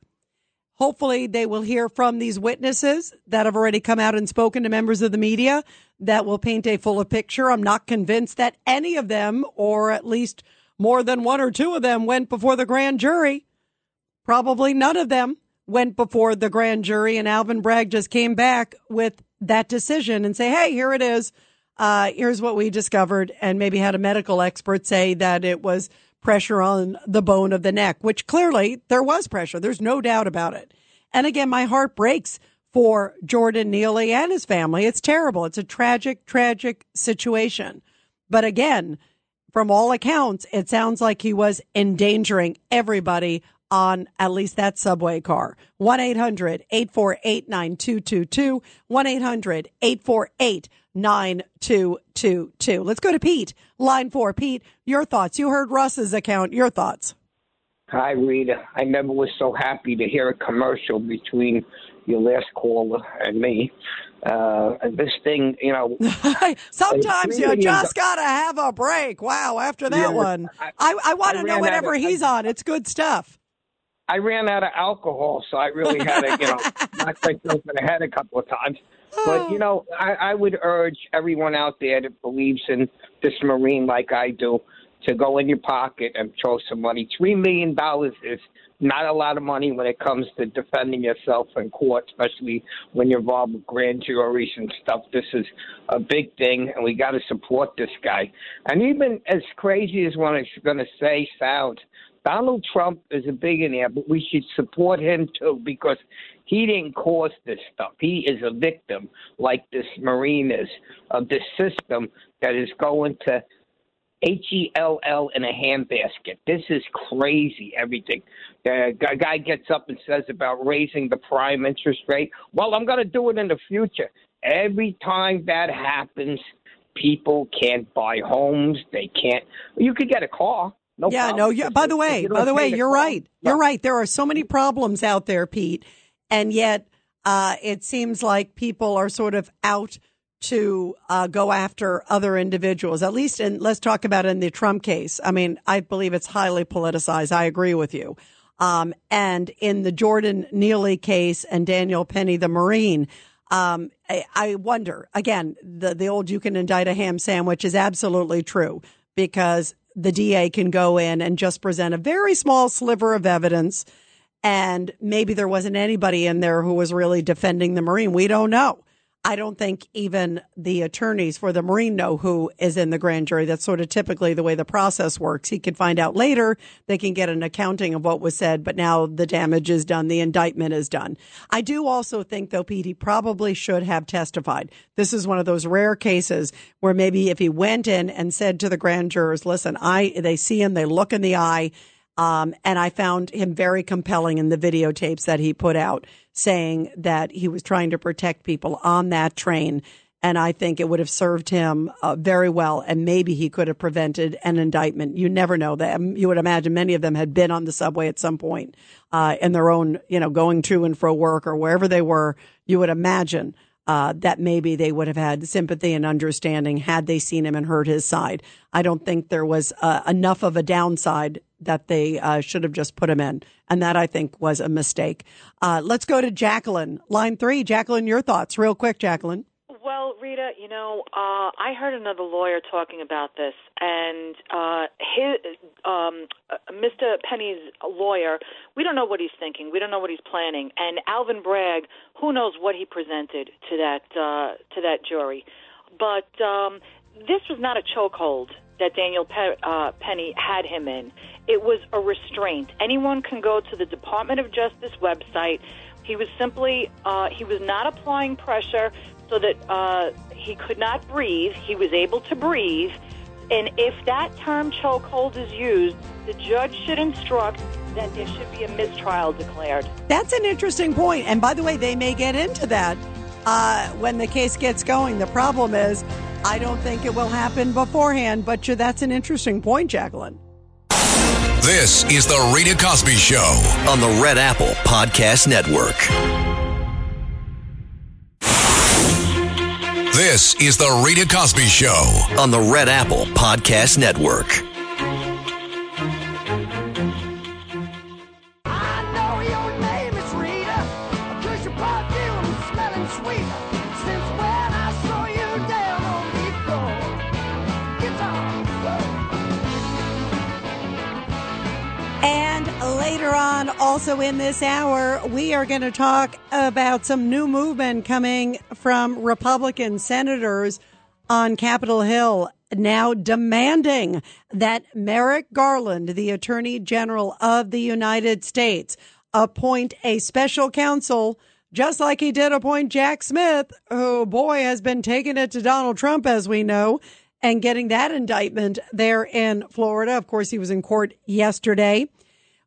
hopefully they will hear from these witnesses that have already come out and spoken to members of the media that will paint a fuller picture. I'm not convinced that any of them, or at least more than one or two of them, went before the grand jury. Probably none of them went before the grand jury, and Alvin Bragg just came back with that decision and say, "Hey, here it is. Uh, here's what we discovered," and maybe had a medical expert say that it was pressure on the bone of the neck, which clearly there was pressure. There's no doubt about it. And again, my heart breaks for Jordan Neely and his family. It's terrible. It's a tragic, tragic situation. But again, from all accounts, it sounds like he was endangering everybody on at least that subway car. 1 800 848 9222. 1 800 848 9222. Let's go to Pete. Line four. Pete, your thoughts. You heard Russ's account. Your thoughts. Hi, Rita. I never was so happy to hear a commercial between your last caller and me. Uh, this thing, you know. Sometimes you just got to have a break. Wow. After that Yeah, one, I- I, I want to know whatever of- he's on. It's good stuff. I ran out of alcohol, so I really had to, you know, knock myself in the head a couple of times. But oh. you know, I, I would urge everyone out there that believes in this Marine like I do to go in your pocket and throw some money. Three million dollars is not a lot of money when it comes to defending yourself in court, especially when you're involved with grand juries and stuff. This is a big thing, and we got to support this guy. And even as crazy as one is going to say sounds, Donald Trump is a billionaire, but we should support him too because he didn't cause this stuff. He is a victim, like this Marine is, of this system that is going to H E L L in a handbasket. This is crazy, everything. Uh, the guy- guy gets up and says about raising the prime interest rate. Well, I'm going to do it in the future. Every time that happens, people can't buy homes. They can't. You could get a car. No yeah, problem. no. Yeah. By the way, by the way, you're car- right. You're right. There are so many problems out there, Pete, and yet uh, it seems like people are sort of out to uh, go after other individuals. At least, in let's talk about in the Trump case. I mean, I believe it's highly politicized. I agree with you. Um, and in the Jordan Neely case and Daniel Penny, the Marine. Um, I, I wonder again, the, the old you can indict a ham sandwich is absolutely true because the DA can go in and just present a very small sliver of evidence. And maybe there wasn't anybody in there who was really defending the Marine. We don't know. I don't think even the attorneys for the Marine know who is in the grand jury. That's sort of typically the way the process works. He could find out later. They can get an accounting of what was said, but now the damage is done. The indictment is done. I do also think, though, Pete, he probably should have testified. This is one of those rare cases where maybe if he went in and said to the grand jurors, listen, I, they see him, they look in the eye, um, and I found him very compelling in the videotapes that he put out saying that he was trying to protect people on that train. And I think it would have served him uh, very well. And maybe he could have prevented an indictment. You never know that. You would imagine many of them had been on the subway at some point, uh, in their own, you know, going to and fro work or wherever they were. You would imagine uh, that maybe they would have had sympathy and understanding had they seen him and heard his side. I don't think there was uh, enough of a downside that they uh, should have just put him in. And that I think was a mistake. Uh, let's go to Jacqueline, line three. Jacqueline, your thoughts, real quick, Jacqueline. Well, Rita, you know, uh, I heard another lawyer talking about this, and uh, his, um, uh, Mr. Penny's lawyer, we don't know what he's thinking. We don't know what he's planning. And Alvin Bragg, who knows what he presented to that uh, to that jury. But um, this was not a chokehold that Daniel Pe- uh, Penny had him in. It was a restraint. Anyone can go to the Department of Justice website. He was simply uh, he was not applying pressure so that uh, he could not breathe. He was able to breathe. And if that term chokehold is used, the judge should instruct that there should be a mistrial declared. That's an interesting point. And by the way, they may get into that uh, when the case gets going. The problem is, I don't think it will happen beforehand, but that's an interesting point, Jacqueline. This is the Rita Cosby Show. on the Red Apple Podcast Network. This is the Rita Cosby Show. On the Red Apple Podcast Network. Also in this hour, we are going to talk about some new movement coming from Republican senators on Capitol Hill now demanding that Merrick Garland, the Attorney General of the United States, appoint a special counsel just like he did appoint Jack Smith, who boy has been taking it to Donald Trump, as we know, and getting that indictment there in Florida. Of course, he was in court yesterday.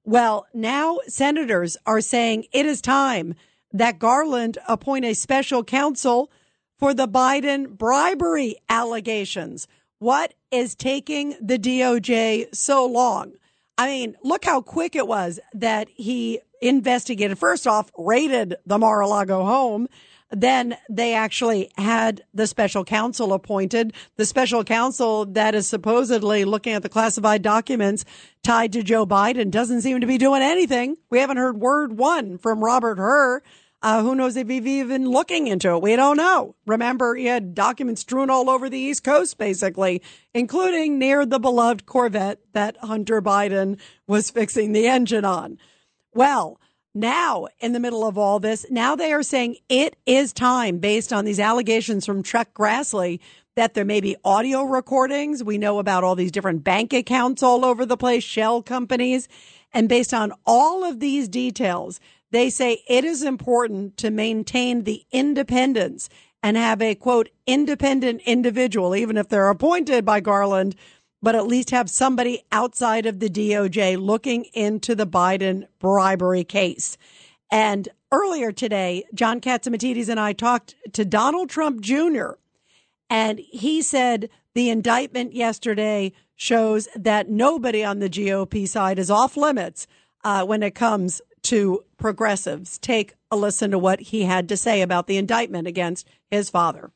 Well, now senators are saying it is time that Garland appoint a special counsel for the Biden bribery allegations. What is taking the DOJ so long? I mean, look how quick it was that he investigated. First off, raided the Mar-a-Lago home. Then they actually had the special counsel appointed. The special counsel that is supposedly looking at the classified documents tied to Joe Biden doesn't seem to be doing anything. We haven't heard word one from Robert Hur. Uh, who knows if he's even looking into it? We don't know. Remember, he had documents strewn all over the East Coast, basically, including near the beloved Corvette that Hunter Biden was fixing the engine on. Well, now in the middle of all this, now they are saying it is time based on these allegations from Chuck Grassley that there may be audio recordings. We know about all these different bank accounts all over the place, shell companies. And based on all of these details, they say it is important to maintain the independence and have a quote, independent individual, even if they're appointed by Garland, but at least have somebody outside of the DOJ looking into the Biden bribery case. And earlier today, John Catsimatidis and I talked to Donald Trump Jr. And he said the indictment yesterday shows that nobody on the GOP side is off limits uh, when it comes to progressives. Take a listen to what he had to say about the indictment against his father.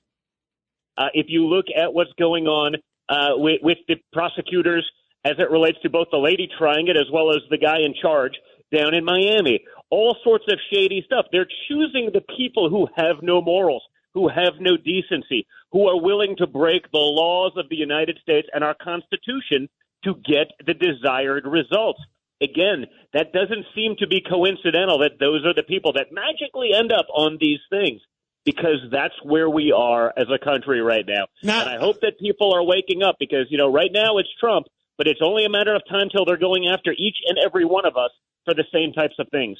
Uh, if you look at what's going on uh, with, with the prosecutors as it relates to both the lady trying it as well as the guy in charge down in Miami, all sorts of shady stuff. They're choosing the people who have no morals, who have no decency, who are willing to break the laws of the United States and our Constitution to get the desired results. Again, that doesn't seem to be coincidental that those are the people that magically end up on these things because that's where we are as a country right now. now. And I hope that people are waking up because, you know, right now it's Trump, but it's only a matter of time till they're going after each and every one of us for the same types of things.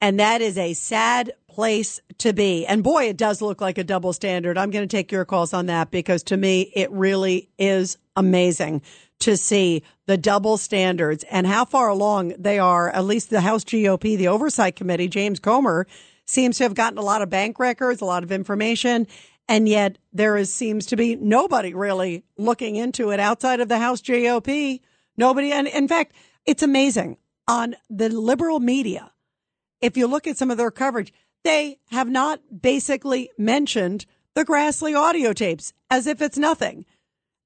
And that is a sad place to be. And boy, it does look like a double standard. I'm going to take your calls on that because to me, it really is amazing to see the double standards and how far along they are. At least the House GOP, the Oversight Committee, James Comer seems to have gotten a lot of bank records, a lot of information. And yet there is, seems to be nobody really looking into it outside of the House GOP. Nobody. And in fact, it's amazing on the liberal media if you look at some of their coverage, they have not basically mentioned the Grassley audio tapes as if it's nothing.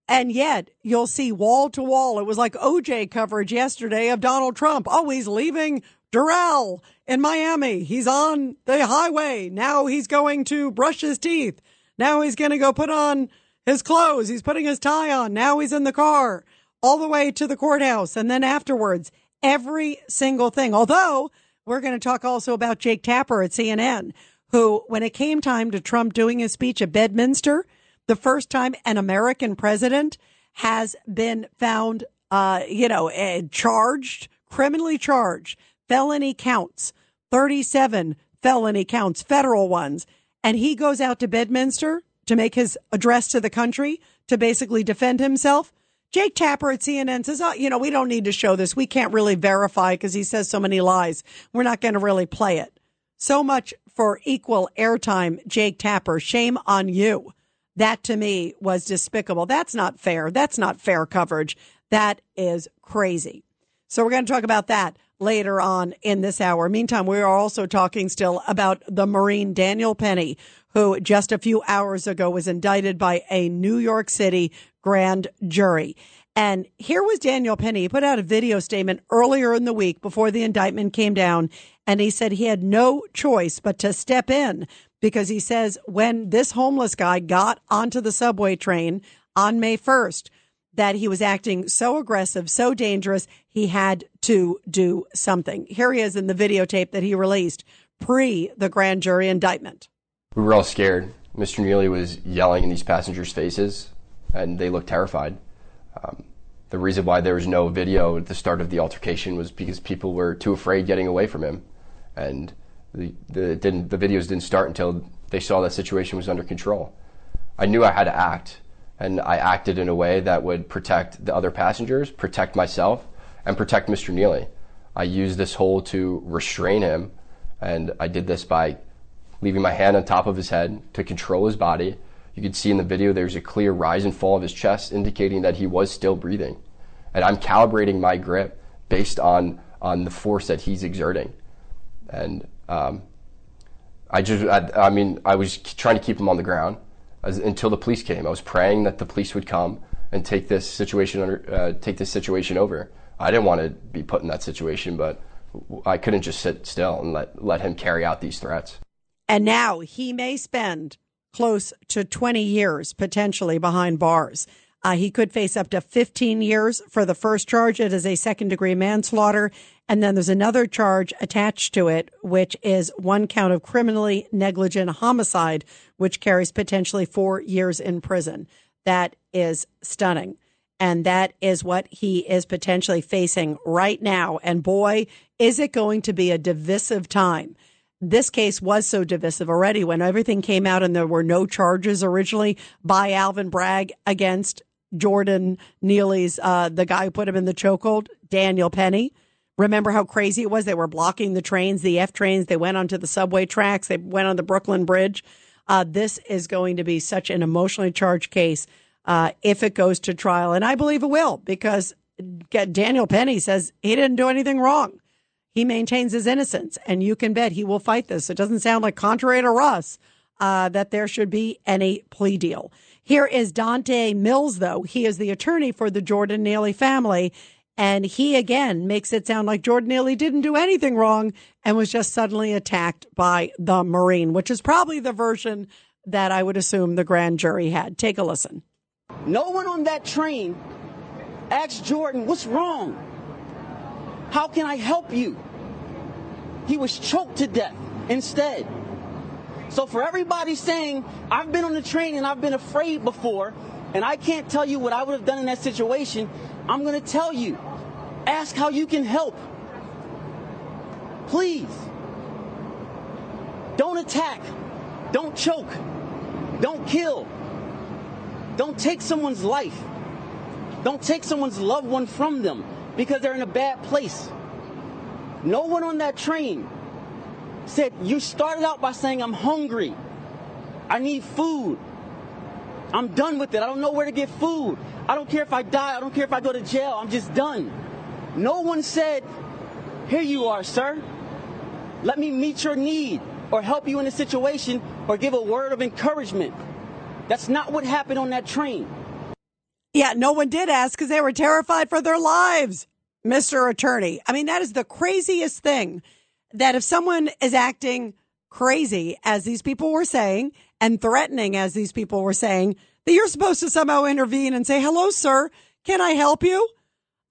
And yet you'll see wall to wall. It was like OJ coverage yesterday of Donald Trump. He's leaving Doral in Miami. He's on the highway. Now he's going to brush his teeth. Now he's going to go put on his clothes. He's putting his tie on. Now he's in the car all the way to the courthouse. And then afterwards, every single thing. Although we're going to talk also about Jake Tapper at CNN, who, when it came time to Trump doing his speech at Bedminster, the first time an American president has been found, uh, you know, uh, charged, criminally charged, felony counts, 37 felony counts, federal ones. And he goes out to Bedminster to make his address to the country to basically defend himself. Jake Tapper at CNN says, oh, you know, we don't need to show this. We can't really verify because he says so many lies. We're not going to really play it. So much for equal airtime, Jake Tapper. Shame on you. That to me was despicable. That's not fair. That's not fair coverage. That is crazy. So we're going to talk about that later on in this hour. Meantime, we are also talking still about the Marine Daniel Penny, who just a few hours ago was indicted by a New York City grand jury. And here was Daniel Penny. He put out a video statement earlier in the week before the indictment came down. And he said he had no choice but to step in because he says when this homeless guy got onto the subway train on May 1st, that he was acting so aggressive, so dangerous, he had to do something. Here he is in the videotape that he released pre the grand jury indictment. We were all scared. Mr. Neely was yelling in these passengers' faces, and they looked terrified. Um, the reason why there was no video at the start of the altercation was because people were too afraid getting away from him, and the the didn't the videos didn't start until they saw that situation was under control. I knew I had to act, and I acted in a way that would protect the other passengers, protect myself, and protect Mr. Neely. I used this hole to restrain him, and I did this by leaving my hand on top of his head to control his body. You can see in the video there's a clear rise and fall of his chest, indicating that he was still breathing. And I'm calibrating my grip based on on the force that he's exerting. And um, I just, I, I, mean, I was trying to keep him on the ground as, until the police came. I was praying that the police would come and take this situation under, uh, take this situation over. I didn't want to be put in that situation, but I couldn't just sit still and let let him carry out these threats. And now he may spend close to 20 years potentially behind bars. Uh, he could face up to 15 years for the first charge. It is a second degree manslaughter And then there's another charge attached to it, which is one count of criminally negligent homicide, which carries potentially four years in prison. That is stunning. And that is what he is potentially facing right now. And boy, is it going to be a divisive time. This case was so divisive already when everything came out and there were no charges originally by Alvin Bragg against Jordan Neely's, uh, the guy who put him in the chokehold, Daniel Penny. Remember how crazy it was? They were blocking the trains, the F trains. They went onto the subway tracks. They went on the Brooklyn Bridge. Uh, this is going to be such an emotionally charged case uh, if it goes to trial. And I believe it will because Daniel Penny says he didn't do anything wrong. He maintains his innocence, and you can bet he will fight this. It doesn't sound like, contrary to Russ, uh, that there should be any plea deal. Here is Donte Mills, though. He is the attorney for the Jordan Neely family. And he again makes it sound like Jordan Neely didn't do anything wrong and was just suddenly attacked by the Marine, which is probably the version that I would assume the grand jury had. Take a listen. No one on that train asked Jordan, What's wrong? How can I help you? He was choked to death instead. So, for everybody saying, I've been on the train and I've been afraid before, and I can't tell you what I would have done in that situation, I'm going to tell you. Ask how you can help. Please. Don't attack. Don't choke. Don't kill. Don't take someone's life. Don't take someone's loved one from them because they're in a bad place. No one on that train said, You started out by saying, I'm hungry. I need food. I'm done with it. I don't know where to get food. I don't care if I die. I don't care if I go to jail. I'm just done. No one said, Here you are, sir. Let me meet your need or help you in a situation or give a word of encouragement. That's not what happened on that train. Yeah, no one did ask because they were terrified for their lives, Mr. Attorney. I mean, that is the craziest thing that if someone is acting crazy, as these people were saying, and threatening, as these people were saying, that you're supposed to somehow intervene and say, hello, sir, can I help you?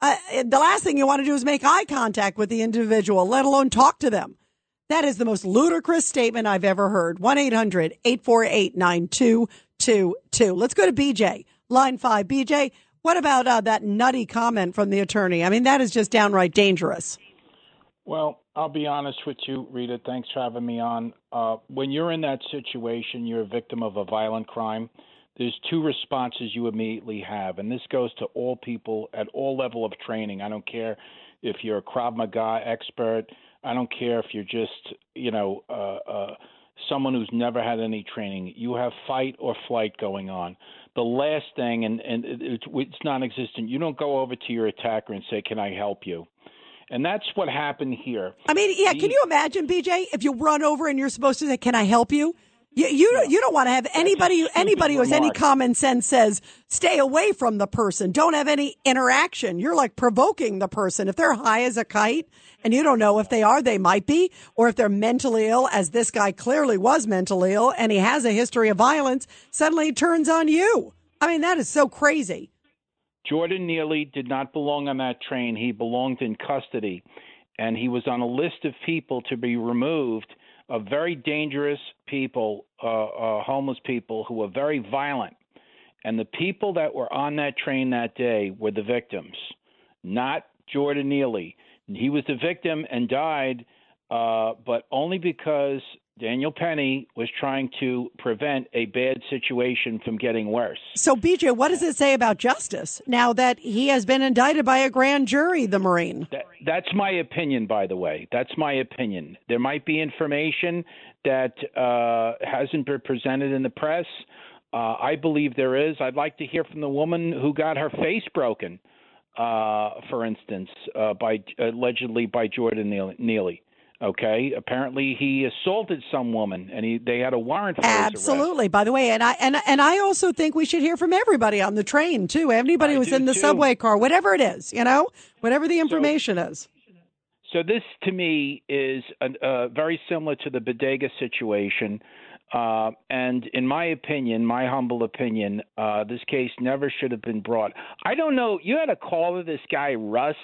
Uh, the last thing you want to do is make eye contact with the individual, let alone talk to them. That is the most ludicrous statement I've ever heard. 1 800 848 9222. Let's go to BJ, line five. BJ, what about uh, that nutty comment from the attorney? I mean, that is just downright dangerous. Well, I'll be honest with you, Rita. Thanks for having me on. Uh, when you're in that situation, you're a victim of a violent crime. There's two responses you immediately have, and this goes to all people at all level of training. I don't care if you're a Krav Maga expert. I don't care if you're just, you know, uh, uh, someone who's never had any training. You have fight or flight going on. The last thing, and and it's, it's non-existent. You don't go over to your attacker and say, "Can I help you?" And that's what happened here. I mean, yeah, can you imagine, BJ, if you run over and you're supposed to say, "Can I help you?" You you, yeah. you don't want to have anybody anybody who has any common sense says stay away from the person. Don't have any interaction. You're like provoking the person. If they're high as a kite and you don't know if they are, they might be, or if they're mentally ill, as this guy clearly was mentally ill and he has a history of violence, suddenly he turns on you. I mean, that is so crazy. Jordan Neely did not belong on that train. He belonged in custody, and he was on a list of people to be removed of very dangerous people, uh, uh, homeless people who were very violent. And the people that were on that train that day were the victims, not Jordan Neely. He was the victim and died, uh, but only because Daniel Penny was trying to prevent a bad situation from getting worse. So, BJ, what does it say about justice now that he has been indicted by a grand jury, the Marine? That, that's my opinion, by the way. That's my opinion. There might be information that uh, hasn't been presented in the press. Uh, I believe there is. I'd like to hear from the woman who got her face broken, uh, for instance, uh, by allegedly by Jordan Neely. Okay, apparently he assaulted some woman, and he they had a warrant for Absolutely. By the way, and I and and I also think we should hear from everybody on the train too. Anybody who's in the too. subway car, whatever it is, you know, whatever the information so, is. So this, to me, is uh, very similar to the bodega situation. Uh, and in my opinion, my humble opinion, uh, this case never should have been brought. I don't know. You had a call of this guy Russ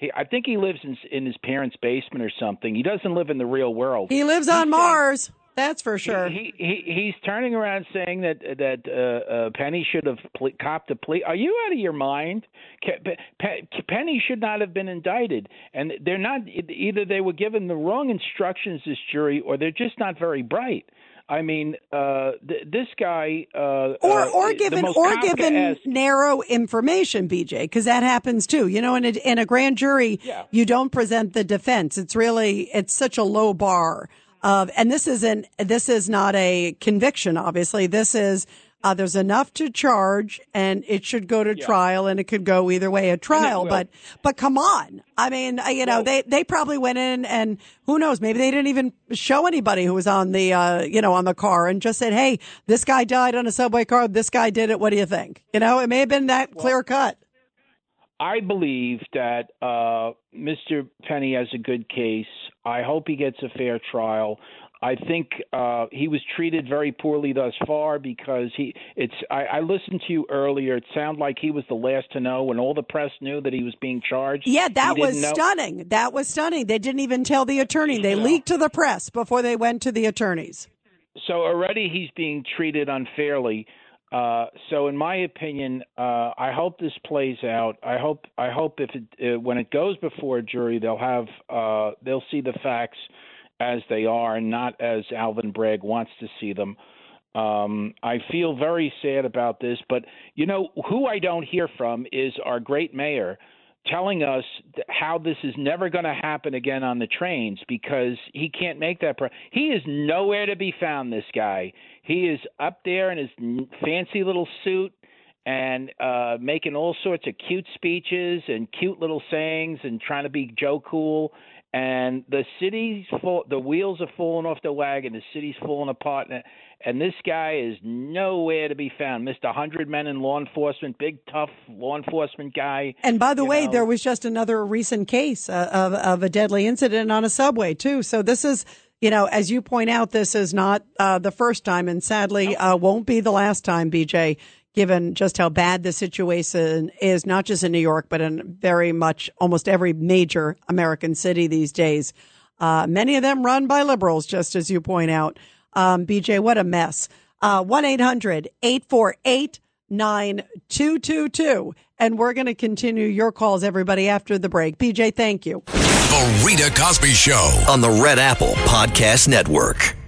He, I think he lives in in his parents' basement or something. He doesn't live in the real world. He lives on Mars. That's for sure. He, he he's turning around saying that that uh, uh, Penny should have ple- copped a plea. Are you out of your mind? Pe- Penny should not have been indicted, and they're not. Either they were given the wrong instructions, this jury, or they're just not very bright. I mean, uh, th- this guy, uh, or uh, or the given or given narrow information, BJ, because that happens too. You know, in a, in a grand jury, you don't present the defense. It's really it's such a low bar. Of and this isn't this is not a conviction. Obviously, this is. Uh, there's enough to charge, and it should go to trial, and it could go either way at trial. But, but come on, I mean, uh, you know, they they probably went in, and who knows, maybe they didn't even show anybody who was on the, uh, you know, on the car, and just said, "Hey, this guy died on a subway car. This guy did it. What do you think?" You know, it may have been that clear cut. I believe that uh, Mr. Penny has a good case. I hope he gets a fair trial. I think uh, he was treated very poorly thus far because he. It's. I, I listened to you earlier. It sounded like he was the last to know when all the press knew that he was being charged. Yeah, that was know- stunning. That was stunning. They didn't even tell the attorney. They leaked to the press before they went to the attorneys. so already he's being treated unfairly. Uh, so, in my opinion, uh, I hope this plays out. I hope I hope if it, uh, when it goes before a jury, they'll have uh, they'll see the facts as they are, not as Alvin Bragg wants to see them. Um, I feel very sad about this, but you know who I don't hear from is our great mayor telling us how this is never going to happen again on the trains because he can't make that. Pro- he is nowhere to be found. This guy, he is up there in his fancy little suit and uh, making all sorts of cute speeches and cute little sayings and trying to be Joe Cool. And the city's full. The wheels are falling off the wagon. The city's falling apart. And, and this guy is nowhere to be found. Mr. Hundred Men in Law Enforcement, big tough law enforcement guy. And by the way, know. there was just another recent case uh, of of a deadly incident on a subway too. So this is, you know, as you point out, this is not uh, the first time, and sadly, uh, won't be the last time. BJ, given just how bad the situation is, not just in New York, but in very much almost every major American city these days. Uh, many of them run by liberals, just as you point out. Um, BJ, what a mess. Uh, 1 800 848 9222. And we're going to continue your calls, everybody, after the break. BJ, thank you. The Rita Cosby Show. on the Red Apple Podcast Network.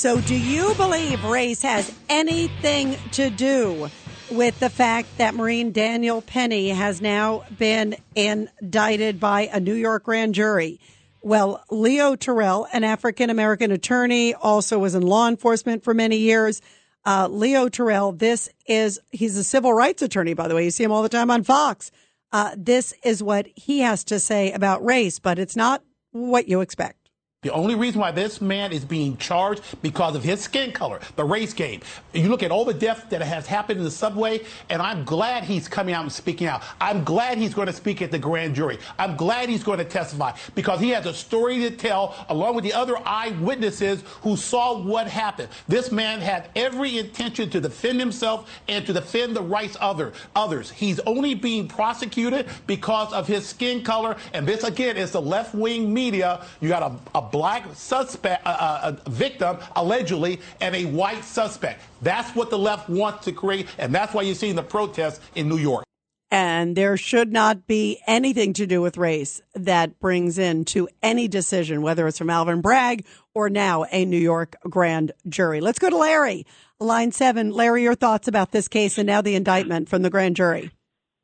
So, do you believe race has anything to do with the fact that Marine Daniel Penny has now been indicted by a New York grand jury? Well, Leo Terrell, an African American attorney, also was in law enforcement for many years. Uh, Leo Terrell, this is, he's a civil rights attorney, by the way. You see him all the time on Fox. Uh, this is what he has to say about race, but it's not what you expect. The only reason why this man is being charged because of his skin color, the race game. You look at all the deaths that has happened in the subway, and I'm glad he's coming out and speaking out. I'm glad he's going to speak at the grand jury. I'm glad he's going to testify because he has a story to tell along with the other eyewitnesses who saw what happened. This man had every intention to defend himself and to defend the rights of other, others. He's only being prosecuted because of his skin color, and this again is the left-wing media. You got a, a black suspect, uh, uh, a victim, allegedly, and a white suspect. That's what the left wants to create, and that's why you're seeing the protests in New York. And there should not be anything to do with race that brings into any decision, whether it's from Alvin Bragg or now a New York grand jury. Let's go to Larry, line seven. Larry, your thoughts about this case and now the indictment from the grand jury.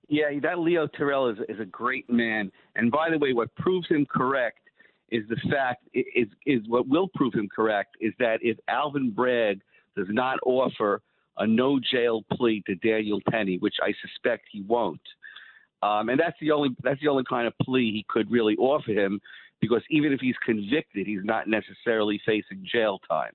Yeah, that Leo Terrell is, is a great man. And by the way, what proves him correct is the fact is is what will prove him correct is that if Alvin Bragg does not offer a no jail plea to Daniel Penny, which I suspect he won't, um, and that's the only that's the only kind of plea he could really offer him, because even if he's convicted, he's not necessarily facing jail time.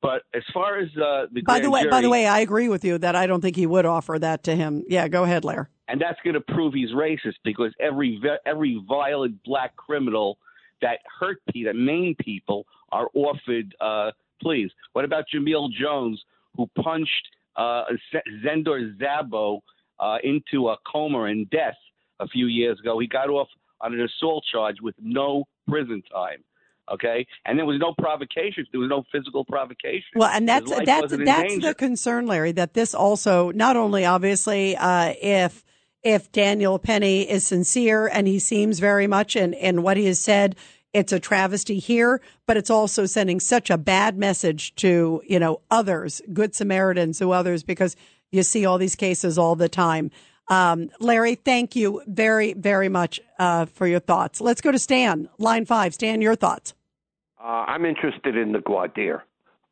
But as far as uh, the By the way, by the way, I agree with you that I don't think he would offer that to him. Yeah, go ahead, Larry. and that's going to prove he's racist because every every violent black criminal that hurt people, that maim people, are offered uh, pleas. What about Jameel Jones, who punched uh, Sandor Szabo uh, into a coma and death a few years ago. He got off on an assault charge with no prison time. Okay, and there was no provocation. There was no physical provocation. Well, and that's that's that's the concern, Larry. That this also not only obviously uh, if if Daniel Penny is sincere and he seems very much in in what he has said, it's a travesty here, but it's also sending such a bad message to you know others, good Samaritans, to others, because you see all these cases all the time. Um, Larry, thank you very very much uh, for your thoughts. Let's go to Stan, line five. Stan, your thoughts. Uh, I'm interested in the voir dire.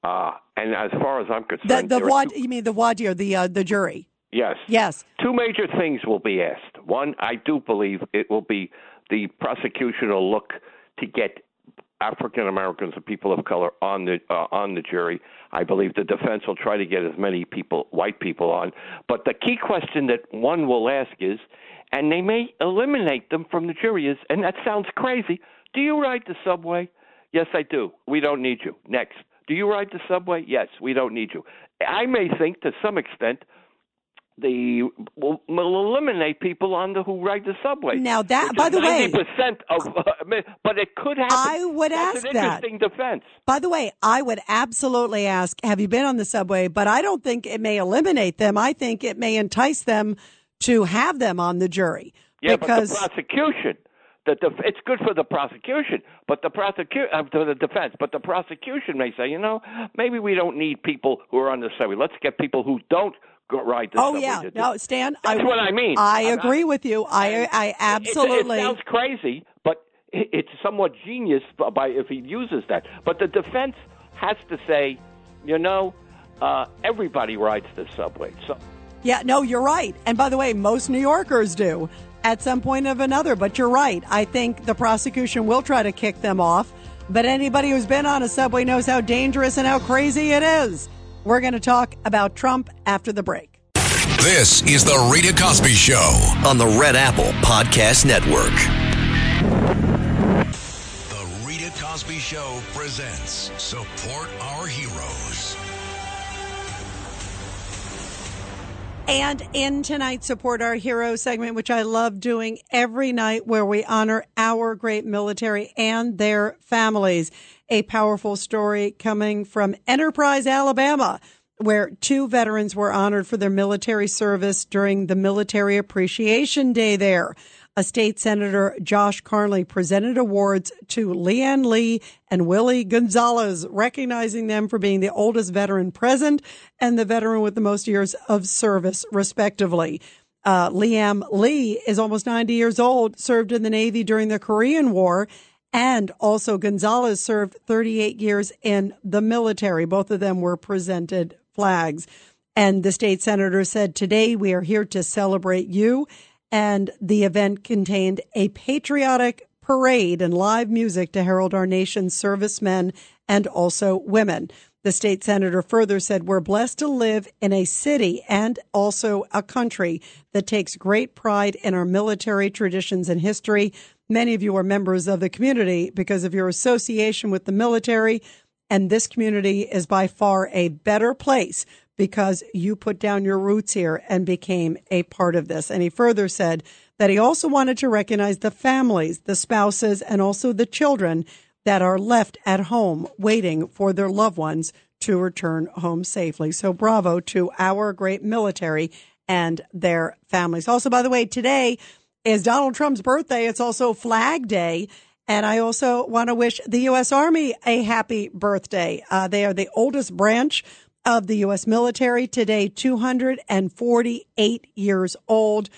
Uh, and as far as I'm concerned, the there are wad, two- you mean the voir dire, the uh, the jury? Yes, Yes. two major things will be asked. One, I do believe it will be the prosecution will look to get African Americans and people of color on the uh, on the jury. I believe the defense will try to get as many people, white people, on. But the key question that one will ask is, and they may eliminate them from the jury, is, and that sounds crazy. Do you ride the subway? Yes, I do. We don't need you. Next. Do you ride the subway? Yes, we don't need you. I may think to some extent the will, will eliminate people on the who ride the subway. Now that- by the way- 90% of, uh, but it could happen. I would That's ask an that. interesting defense. By the way, I would absolutely ask, have you been on the subway? But I don't think it may eliminate them. I think it may entice them to have them on the jury. Yeah, because but the prosecution, the def- it's good for the prosecution, but the prosecution uh, to the defense, but the prosecution may say, you know, maybe we don't need people who are on the subway. Let's get people who don't go ride the Oh yeah, no, Stan. That's I, what I mean. I agree with you. I I absolutely. It, sounds crazy, but it's somewhat genius by if he uses that. But the defense has to say, you know, uh, everybody rides the subway. So Yeah, no, you're right. And by the way, most New Yorkers do at some point of another. But you're right. I think the prosecution will try to kick them off. But anybody who's been on a subway knows how dangerous and how crazy it is. We're going to talk about Trump after the break. This is the Rita Cosby Show. on the Red Apple Podcast Network. The Rita Cosby Show presents Support Our Heroes. And in tonight's Support Our Hero segment, which I love doing every night, where we honor our great military and their families, a powerful story coming from Enterprise, Alabama, where two veterans were honored for their military service during the Military Appreciation Day there. A state senator, Josh Carnley, presented awards to Leanne Lee and Willie Gonzalez, recognizing them for being the oldest veteran present and the veteran with the most years of service, respectively. Uh, Liam Lee is almost 90 years old, served in the Navy during the Korean War, and also Gonzalez served 38 years in the military. Both of them were presented flags. And the state senator said, Today we are here to celebrate you. And the event contained a patriotic parade and live music to herald our nation's servicemen and also women. The state senator further said, We're blessed to live in a city and also a country that takes great pride in our military traditions and history. Many of you are members of the community because of your association with the military. And this community is by far a better place because you put down your roots here and became a part of this. And he further said that he also wanted to recognize the families, the spouses, and also the children that are left at home waiting for their loved ones to return home safely. So bravo to our great military and their families. Also, by the way, today is Donald Trump's birthday. It's also Flag Day. And I also want to wish the U.S. Army a happy birthday. Uh, they are the oldest branch of the U.S. military today, 248 years old.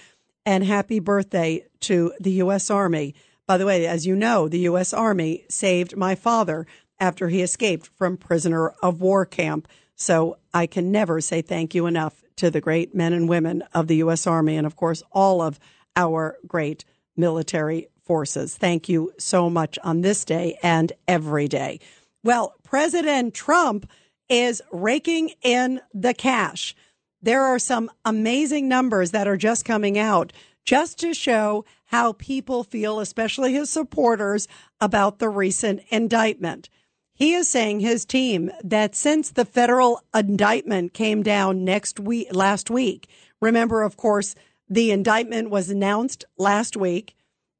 And happy birthday to the U.S. Army. By the way, as you know, the U.S. Army saved my father after he escaped from prisoner of war camp. So I can never say thank you enough to the great men and women of the U.S. Army and, of course, all of our great military forces. Thank you so much on this day and every day. Well, President Trump is raking in the cash. There are some amazing numbers that are just coming out just to show how people feel, especially his supporters, about the recent indictment. He is saying his team that since the federal indictment came down next week, last week, remember, of course, the indictment was announced last week.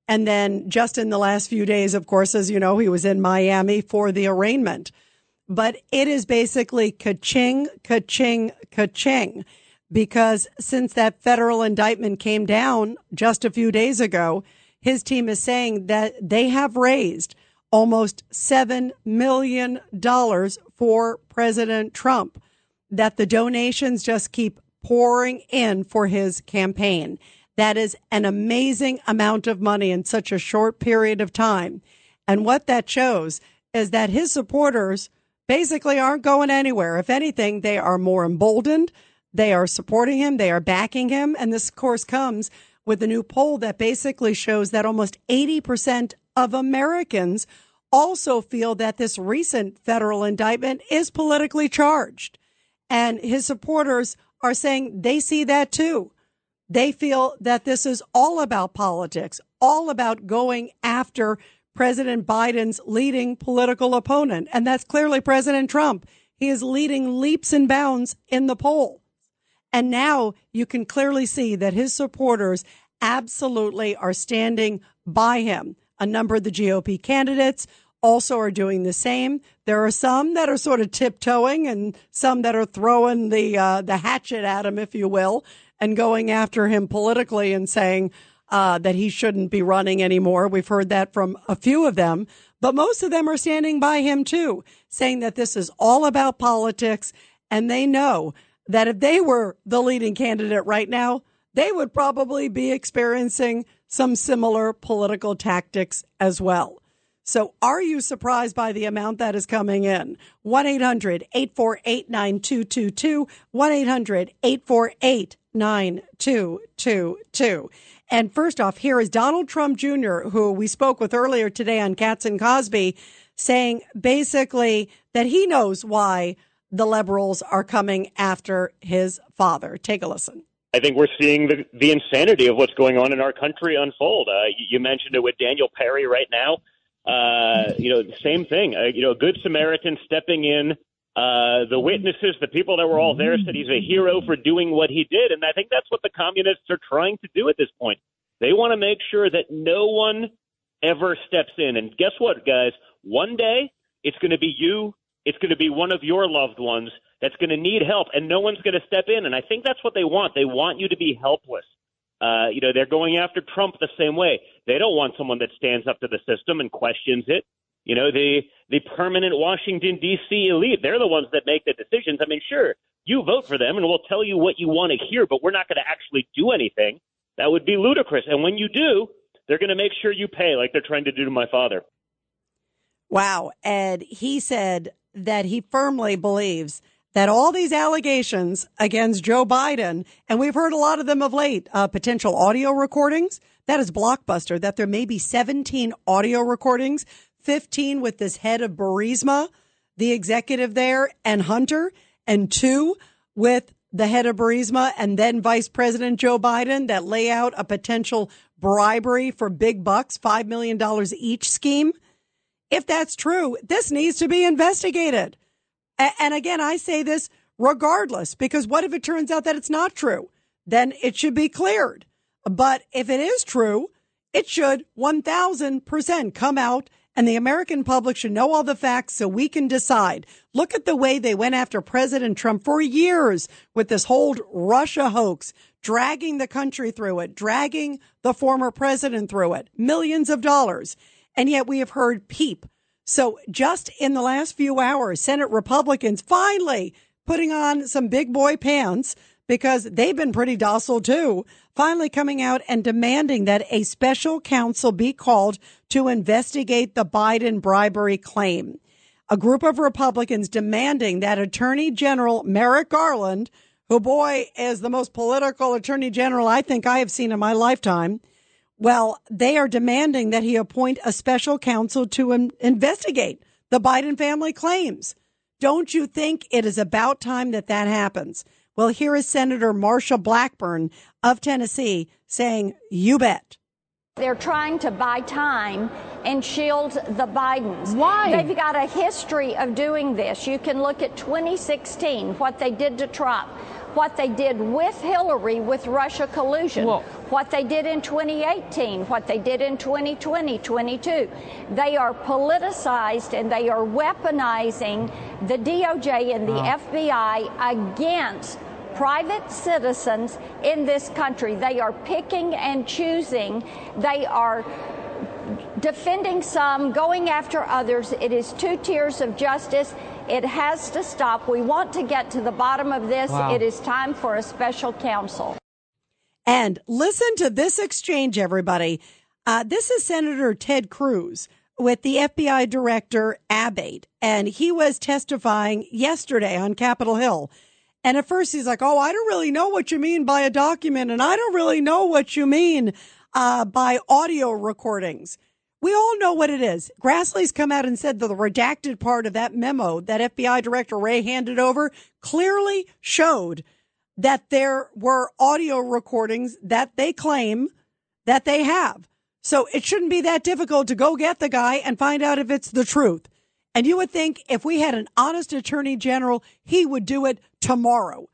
And then just in the last few days, of course, as you know, he was in Miami for the arraignment. But it is basically ka-ching, ka-ching, ka-ching. Because since that federal indictment came down just a few days ago, his team is saying that they have raised almost $7 million for President Trump, that the donations just keep pouring in for his campaign. That is an amazing amount of money in such a short period of time. And what that shows is that his supporters basically aren't going anywhere. If anything, they are more emboldened. They are supporting him. They are backing him. And this, of course, comes with a new poll that basically shows that almost 80% of Americans also feel that this recent federal indictment is politically charged. And his supporters are saying they see that too. They feel that this is all about politics, all about going after President Biden's leading political opponent. And that's clearly President Trump. He is leading leaps and bounds in the poll. And now you can clearly see that his supporters absolutely are standing by him. A number of the GOP candidates also are doing the same. There are some that are sort of tiptoeing and some that are throwing the uh, the hatchet at him, if you will, and going after him politically and saying uh, that he shouldn't be running anymore. We've heard that from a few of them, but most of them are standing by him too, saying that this is all about politics, and they know that if they were the leading candidate right now, they would probably be experiencing some similar political tactics as well. So are you surprised by the amount that is coming in? 1-800-848-9222, 1-800-848-9222. And first off, here is Donald Trump Jr., who we spoke with earlier today on Cats and Cosby, saying basically that he knows why the liberals are coming after his father. Take a listen. I think we're seeing the, the insanity of what's going on in our country unfold. Uh, you, you mentioned it with Daniel Penny right now. Uh, you know, same thing. Uh, you know, a good Samaritan stepping in. Uh, the witnesses, the people that were all there, said he's a hero for doing what he did, and I think that's what the communists are trying to do at this point. They want to make sure that no one ever steps in. And guess what, guys? One day it's going to be you. It's going to be one of your loved ones that's going to need help, and no one's going to step in. And I think that's what they want. They want you to be helpless. Uh, you know, they're going after Trump the same way. They don't want someone that stands up to the system and questions it. You know, the the permanent Washington D.C. elite, they're the ones that make the decisions. I mean, sure, you vote for them and we'll tell you what you want to hear, but we're not going to actually do anything. That would be ludicrous. And when you do, they're going to make sure you pay like they're trying to do to my father. Wow. Ed, he said that he firmly believes that all these allegations against Joe Biden, and we've heard a lot of them of late, uh, potential audio recordings, that is blockbuster, that there may be 17 audio recordings, 15 with this head of Burisma, the executive there, and Hunter, and two with the head of Burisma and then Vice President Joe Biden that lay out a potential bribery for big bucks, $5 million each scheme. If that's true, this needs to be investigated. And again, I say this regardless, because what if it turns out that it's not true? Then it should be cleared. But if it is true, it should 1000% come out and the American public should know all the facts so we can decide. Look at the way they went after President Trump for years with this whole Russia hoax, dragging the country through it, dragging the former president through it, millions of dollars. And yet we have heard peep so just in the last few hours, Senate Republicans finally putting on some big boy pants because they've been pretty docile too, finally coming out and demanding that a special counsel be called to investigate the Biden bribery claim. A group of Republicans demanding that Attorney General Merrick Garland, who boy is the most political attorney general I think I have seen in my lifetime, well, they are demanding that he appoint a special counsel to in- investigate the Biden family claims. Don't you think it is about time that that happens? Well, here is Senator Marsha Blackburn of Tennessee saying, you bet. They're trying to buy time and shield the Bidens. Why? They've got a history of doing this. You can look at 2016, what they did to Trump, what they did with Hillary with Russia collusion, what they did in 2018, what they did in 2020, 22. They are politicized and they are weaponizing the DOJ and the Wow. FBI against private citizens in this country. They are picking and choosing. They are defending some, going after others. It is two tiers of justice. It has to stop. We want to get to the bottom of this. Wow. It is time for a special counsel. And listen to this exchange, everybody. Uh, this is Senator Ted Cruz with the FBI Director Abbate, and he was testifying yesterday on Capitol Hill. And at first he's like, "Oh, I don't really know what you mean by a document, and I don't really know what you mean uh, by audio recordings." We all know what it is. Grassley's come out and said that the redacted part of that memo that FBI Director Wray handed over clearly showed that there were audio recordings that they claim that they have. So it shouldn't be that difficult to go get the guy and find out if it's the truth. And you would think if we had an honest attorney general, he would do it tomorrow.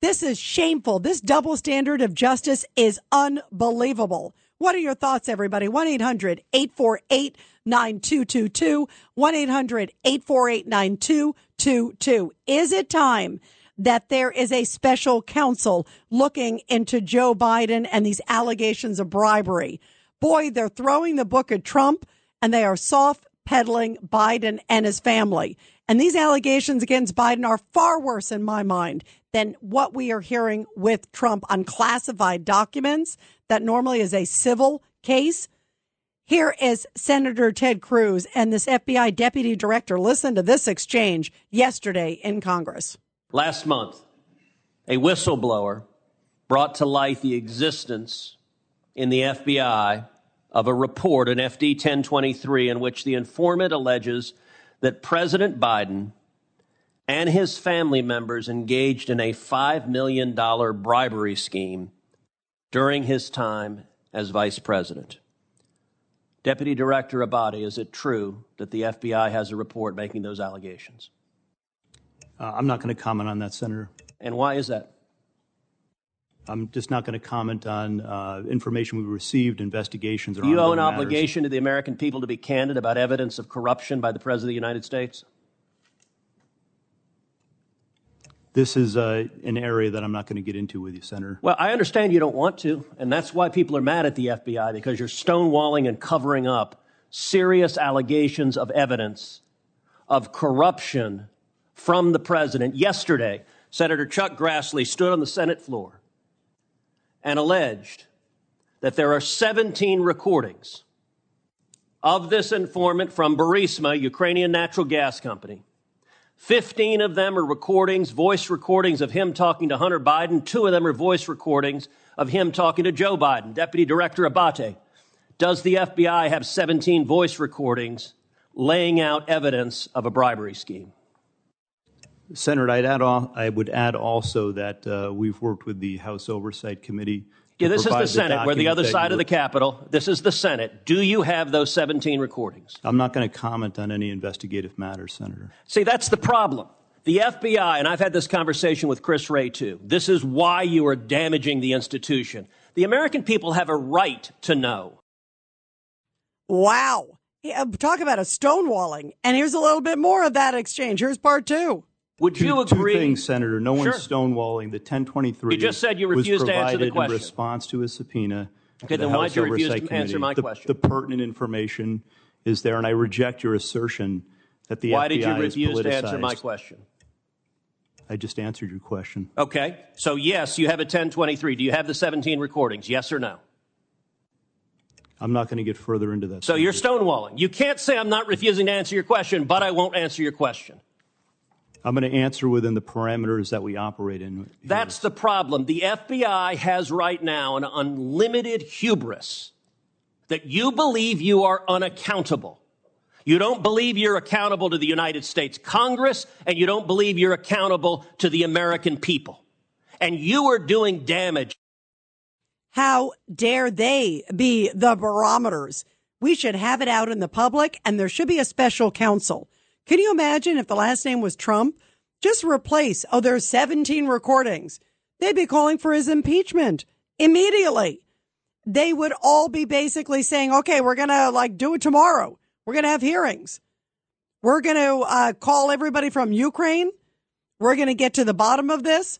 This is shameful. This double standard of justice is unbelievable. What are your thoughts, everybody? 1 800 848 9222. 1 800 848 9222. Is it time that there is a special counsel looking into Joe Biden and these allegations of bribery? Boy, they're throwing the book at Trump and they are soft peddling Biden and his family. And these allegations against Biden are far worse in my mind than what we are hearing with Trump on classified documents that normally is a civil case. Here is Senator Ted Cruz and this FBI deputy director. Listen to this exchange yesterday in Congress. Last month, a whistleblower brought to light the existence in the FBI of a report, an FD 1023, in which the informant alleges that President Biden and his family members engaged in a $5 million bribery scheme during his time as vice president. Deputy Director Abbate, is it true that the FBI has a report making those allegations? Uh, I'm not going to comment on that, Senator. And why is that? I'm just not going to comment on uh, information we received, investigations. You owe an obligation to the American people to be candid about evidence of corruption by the President of the United States? This is uh, an area that I'm not going to get into with you, Senator. Well, I understand you don't want to, and that's why people are mad at the FBI because you're stonewalling and covering up serious allegations of evidence of corruption from the president. Yesterday, Senator Chuck Grassley stood on the Senate floor and alleged that there are 17 recordings of this informant from Burisma, Ukrainian natural gas company. 15 of them are recordings, voice recordings of him talking to Hunter Biden. Two of them are voice recordings of him talking to Joe Biden. Deputy Director Abbate, does the FBI have 17 voice recordings laying out evidence of a bribery scheme? Senator, I'd add al- I would add also that uh, we've worked with the House Oversight Committee. Yeah, this is provide the Senate. We're the other side you of the Capitol. This is the Senate. Do you have those 17 recordings? I'm not going to comment on any investigative matters, Senator. See, that's the problem. The FBI, and I've had this conversation with Chris Wray too, this is why you are damaging the institution. The American people have a right to know. Wow. Yeah, talk about a stonewalling. And here's a little bit more of that exchange. Here's part two. Would you agree? Two things, Senator. No one's stonewalling. The 1023 You just said you was refused to answer the provided question. in response to a subpoena. Okay, the then why'd you refuse to answer my The- question? The pertinent information is there, and I reject your assertion that the Why FBI did you is refuse to answer my question? I just answered your question. Okay, so yes, you have a 1023. Do you have the 17 recordings? Yes or no? I'm not going to get further into that. So you're stonewalling. You can't say I'm not refusing to answer your question, but I won't answer your question. I'm going to answer within the parameters that we operate in. That's the problem. The FBI has right now an unlimited hubris that you believe you are unaccountable. You don't believe you're accountable to the United States Congress, and you don't believe you're accountable to the American people. And you are doing damage. How dare they be the barometers? We should have it out in the public and there should be a special counsel. Can you imagine if the last name was Trump? Just replace, oh, there's 17 recordings. They'd be calling for his impeachment immediately. They would all be basically saying, okay, we're going to like do it tomorrow. We're going to have hearings. We're going to uh, call everybody from Ukraine. We're going to get to the bottom of this.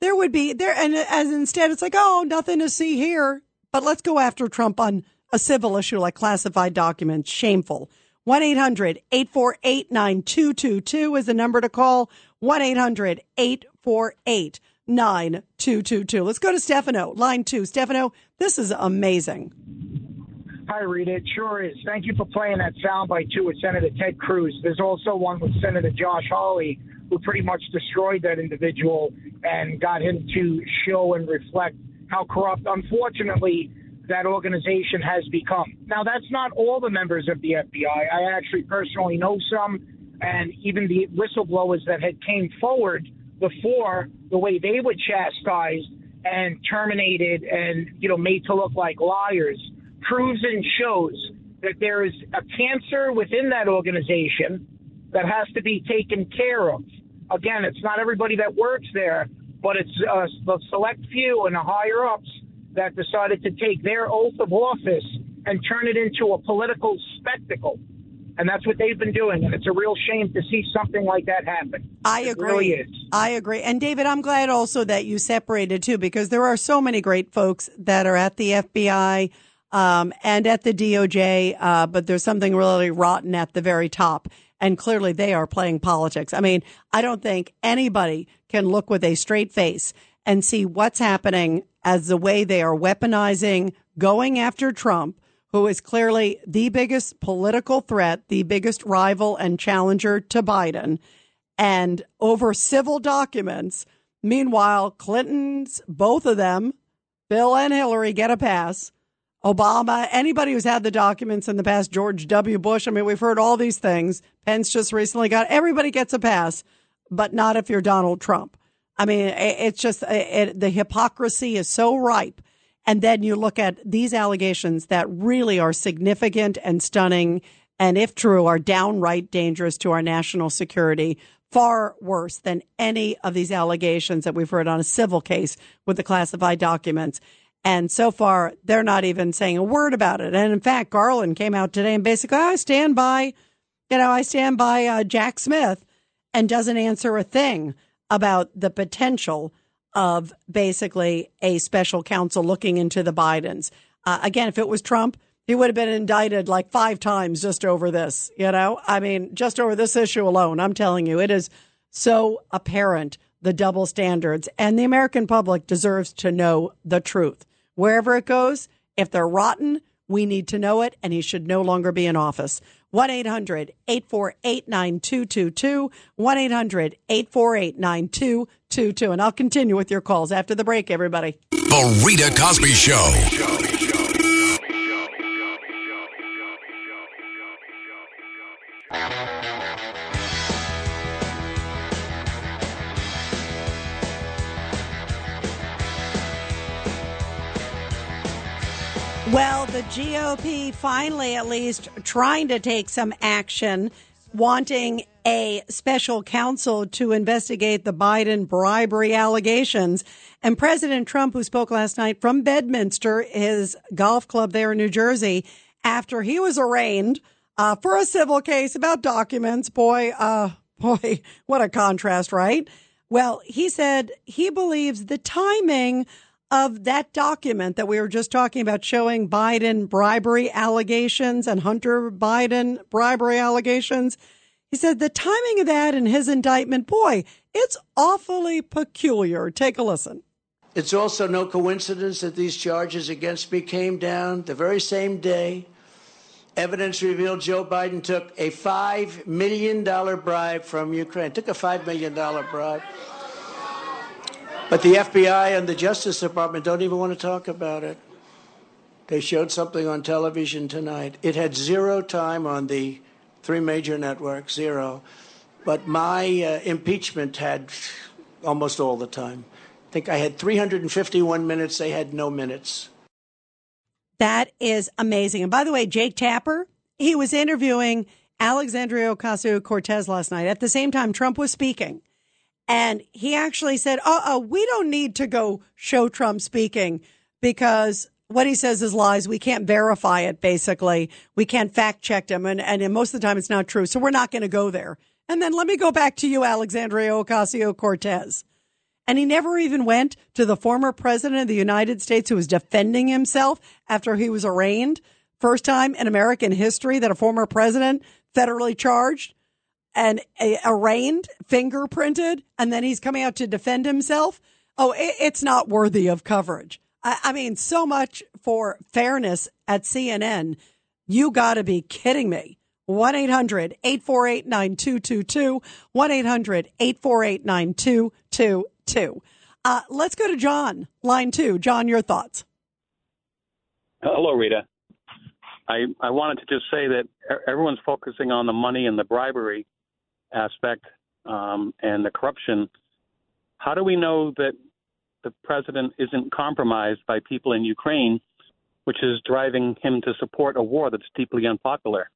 There would be there, and as instead, it's like, oh, nothing to see here. But let's go after Trump on a civil issue like classified documents. Shameful. 1 800 848 9222 is the number to call. 1 800 848 9222. Let's go to Stefano, line two. Stefano, this is amazing. Hi, Rita. It sure is. Thank you for playing that soundbite, too, with Senator Ted Cruz. There's also one with Senator Josh Hawley, who pretty much destroyed that individual and got him to show and reflect how corrupt, unfortunately, that organization has become. Now, that's not all the members of the FBI. I actually personally know some, and even the whistleblowers that had came forward before the way they were chastised and terminated and you know made to look like liars proves and shows that there is a cancer within that organization that has to be taken care of. Again, it's not everybody that works there, but it's uh, the select few and the higher ups that decided to take their oath of office and turn it into a political spectacle. And that's what they've been doing. And it's a real shame to see something like that happen. I It agree. really is. I agree. And David, I'm glad also that you separated too, because there are so many great folks that are at the FBI um, and at the DOJ, uh, but there's something really rotten at the very top. And clearly they are playing politics. I mean, I don't think anybody can look with a straight face and see what's happening as the way they are weaponizing, going after Trump, who is clearly the biggest political threat, the biggest rival and challenger to Biden, and over civil documents. Meanwhile, Clinton's, both of them, Bill and Hillary, get a pass. Obama, anybody who's had the documents in the past, George W. Bush. I mean, we've heard all these things. Pence just recently got, everybody gets a pass, but not if you're Donald Trump. I mean, it- it's just, it, the hypocrisy is so ripe. And then you look at these allegations that really are significant and stunning, and if true, are downright dangerous to our national security, far worse than any of these allegations that we've heard on a civil case with the classified documents. And so far, they're not even saying a word about it. And in fact, Garland came out today and basically, I stand by, you know, I stand by uh, Jack Smith and doesn't answer a thing about the potential of basically a special counsel looking into the Bidens. Uh, again, if it was Trump, he would have been indicted like five times just over this, you know? I mean, just over this issue alone. I'm telling you, it is so apparent the double standards, and the American public deserves to know the truth. Wherever it goes, if they're rotten, we need to know it, and he should no longer be in office. 1 800 848 9222. 1 800 848 9222. And I'll continue with your calls after the break, everybody. The Rita Cosby Show. The GOP finally, at least, trying to take some action, wanting a special counsel to investigate the Biden bribery allegations. And President Trump, who spoke last night from Bedminster, his golf club there in New Jersey, after he was arraigned uh, for a civil case about documents. Boy, uh, boy, what a contrast, right? Well, he said he believes the timing of that document that we were just talking about showing Biden bribery allegations and Hunter Biden bribery allegations. He said the timing of that in his indictment, boy, it's awfully peculiar. Take a listen. It's also no coincidence that these charges against me came down the very same day. Evidence revealed Joe Biden took a $5 million bribe from Ukraine. Took a $5 million bribe. But the FBI and the Justice Department don't even want to talk about it. They showed something on television tonight. It had zero time on the three major networks, zero. But my uh, impeachment had almost all the time. I think I had 351 minutes. They had no minutes. That is amazing. And by the way, Jake Tapper, he was interviewing Alexandria Ocasio Cortez last night. At the same time, Trump was speaking. And he actually said, uh oh, we don't need to go show Trump speaking because what he says is lies. We can't verify it, basically. We can't fact check him. And, and most of the time, it's not true. So we're not going to go there. And then let me go back to you, Alexandria Ocasio Cortez. And he never even went to the former president of the United States who was defending himself after he was arraigned. First time in American history that a former president federally charged and uh, arraigned, fingerprinted, and then he's coming out to defend himself. Oh, it, it's not worthy of coverage. I, I mean, so much for fairness at CNN. You got to be kidding me. 1 800 848 9222. 1 800 848 9222. Uh, let's go to John, line two. John, your thoughts. Hello, Rita. I, I wanted to just say that everyone's focusing on the money and the bribery aspect um, and the corruption. How do we know that the president isn't compromised by people in Ukraine, which is driving him to support a war that's deeply unpopular?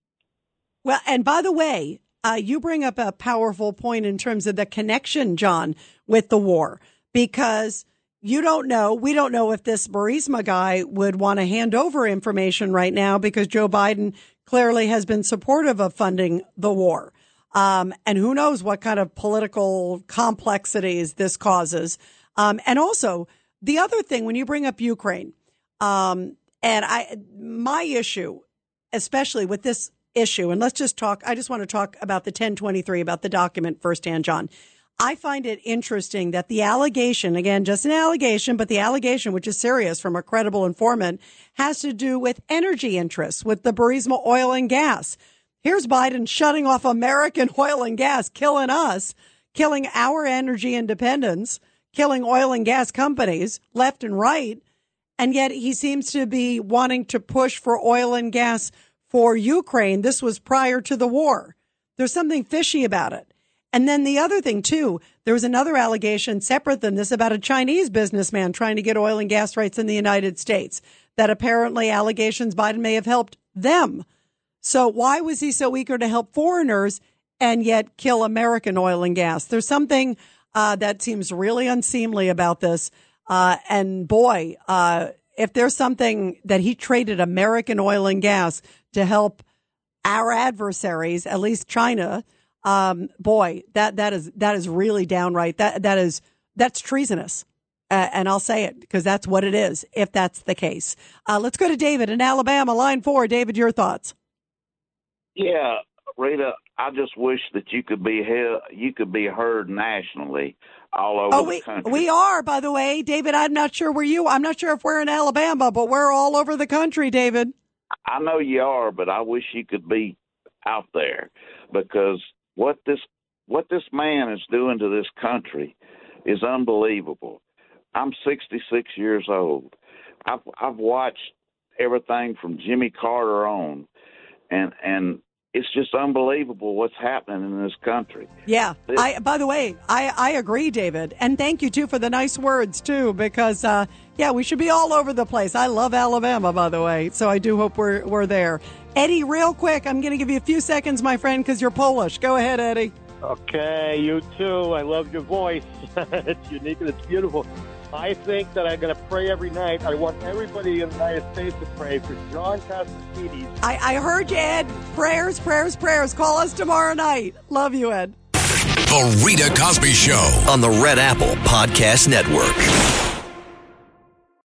Well, and by the way, uh, you bring up a powerful point in terms of the connection, John, with the war, because you don't know, we don't know if this Burisma guy would want to hand over information right now because Joe Biden clearly has been supportive of funding the war. Um, and who knows what kind of political complexities this causes. Um, and also the other thing, when you bring up Ukraine, um, and I, my issue, especially with this issue, and let's just talk, I just want to talk about the 1023, about the document firsthand, John. I find it interesting that the allegation, again, just an allegation, but the allegation, which is serious from a credible informant, has to do with energy interests, with the Burisma oil and gas. Here's Biden shutting off American oil and gas, killing us, killing our energy independence, killing oil and gas companies left and right. And yet he seems to be wanting to push for oil and gas for Ukraine. This was prior to the war. There's something fishy about it. And then the other thing too, there was another allegation separate than this about a Chinese businessman trying to get oil and gas rights in the United States that apparently allegations Biden may have helped them. So why was he so eager to help foreigners and yet kill American oil and gas? There's something uh, that seems really unseemly about this. Uh, and boy, uh, if there's something that he traded American oil and gas to help our adversaries, at least China, um, boy, that that is that is really downright that that is that's treasonous. Uh, and I'll say it because that's what it is. If that's the case, uh, let's go to David in Alabama, line four. David, your thoughts? Yeah, Rita, I just wish that you could be he- you could be heard nationally all over Oh, the we country. we are, by the way, David. I'm not sure where you. I'm not sure if we're in Alabama, but we're all over the country, David. I know you are, but I wish you could be out there because what this what this man is doing to this country is unbelievable. I'm 66 years old. I've I've watched everything from Jimmy Carter on, and and it's just unbelievable what's happening in this country. Yeah. I. By the way, I I agree, David, and thank you too for the nice words too, because uh, yeah, we should be all over the place. I love Alabama, by the way, so I do hope we're we're there. Eddie, real quick, I'm going to give you a few seconds, my friend, because you're Polish. Go ahead, Eddie. Okay, you too. I love your voice. it's unique and it's beautiful. I think that I'm going to pray every night. I want everybody in the United States to pray for John Cassidy. I, I heard you, Ed. Prayers, prayers, prayers. Call us tomorrow night. Love you, Ed. The Rita Cosby Show. on the Red Apple Podcast Network.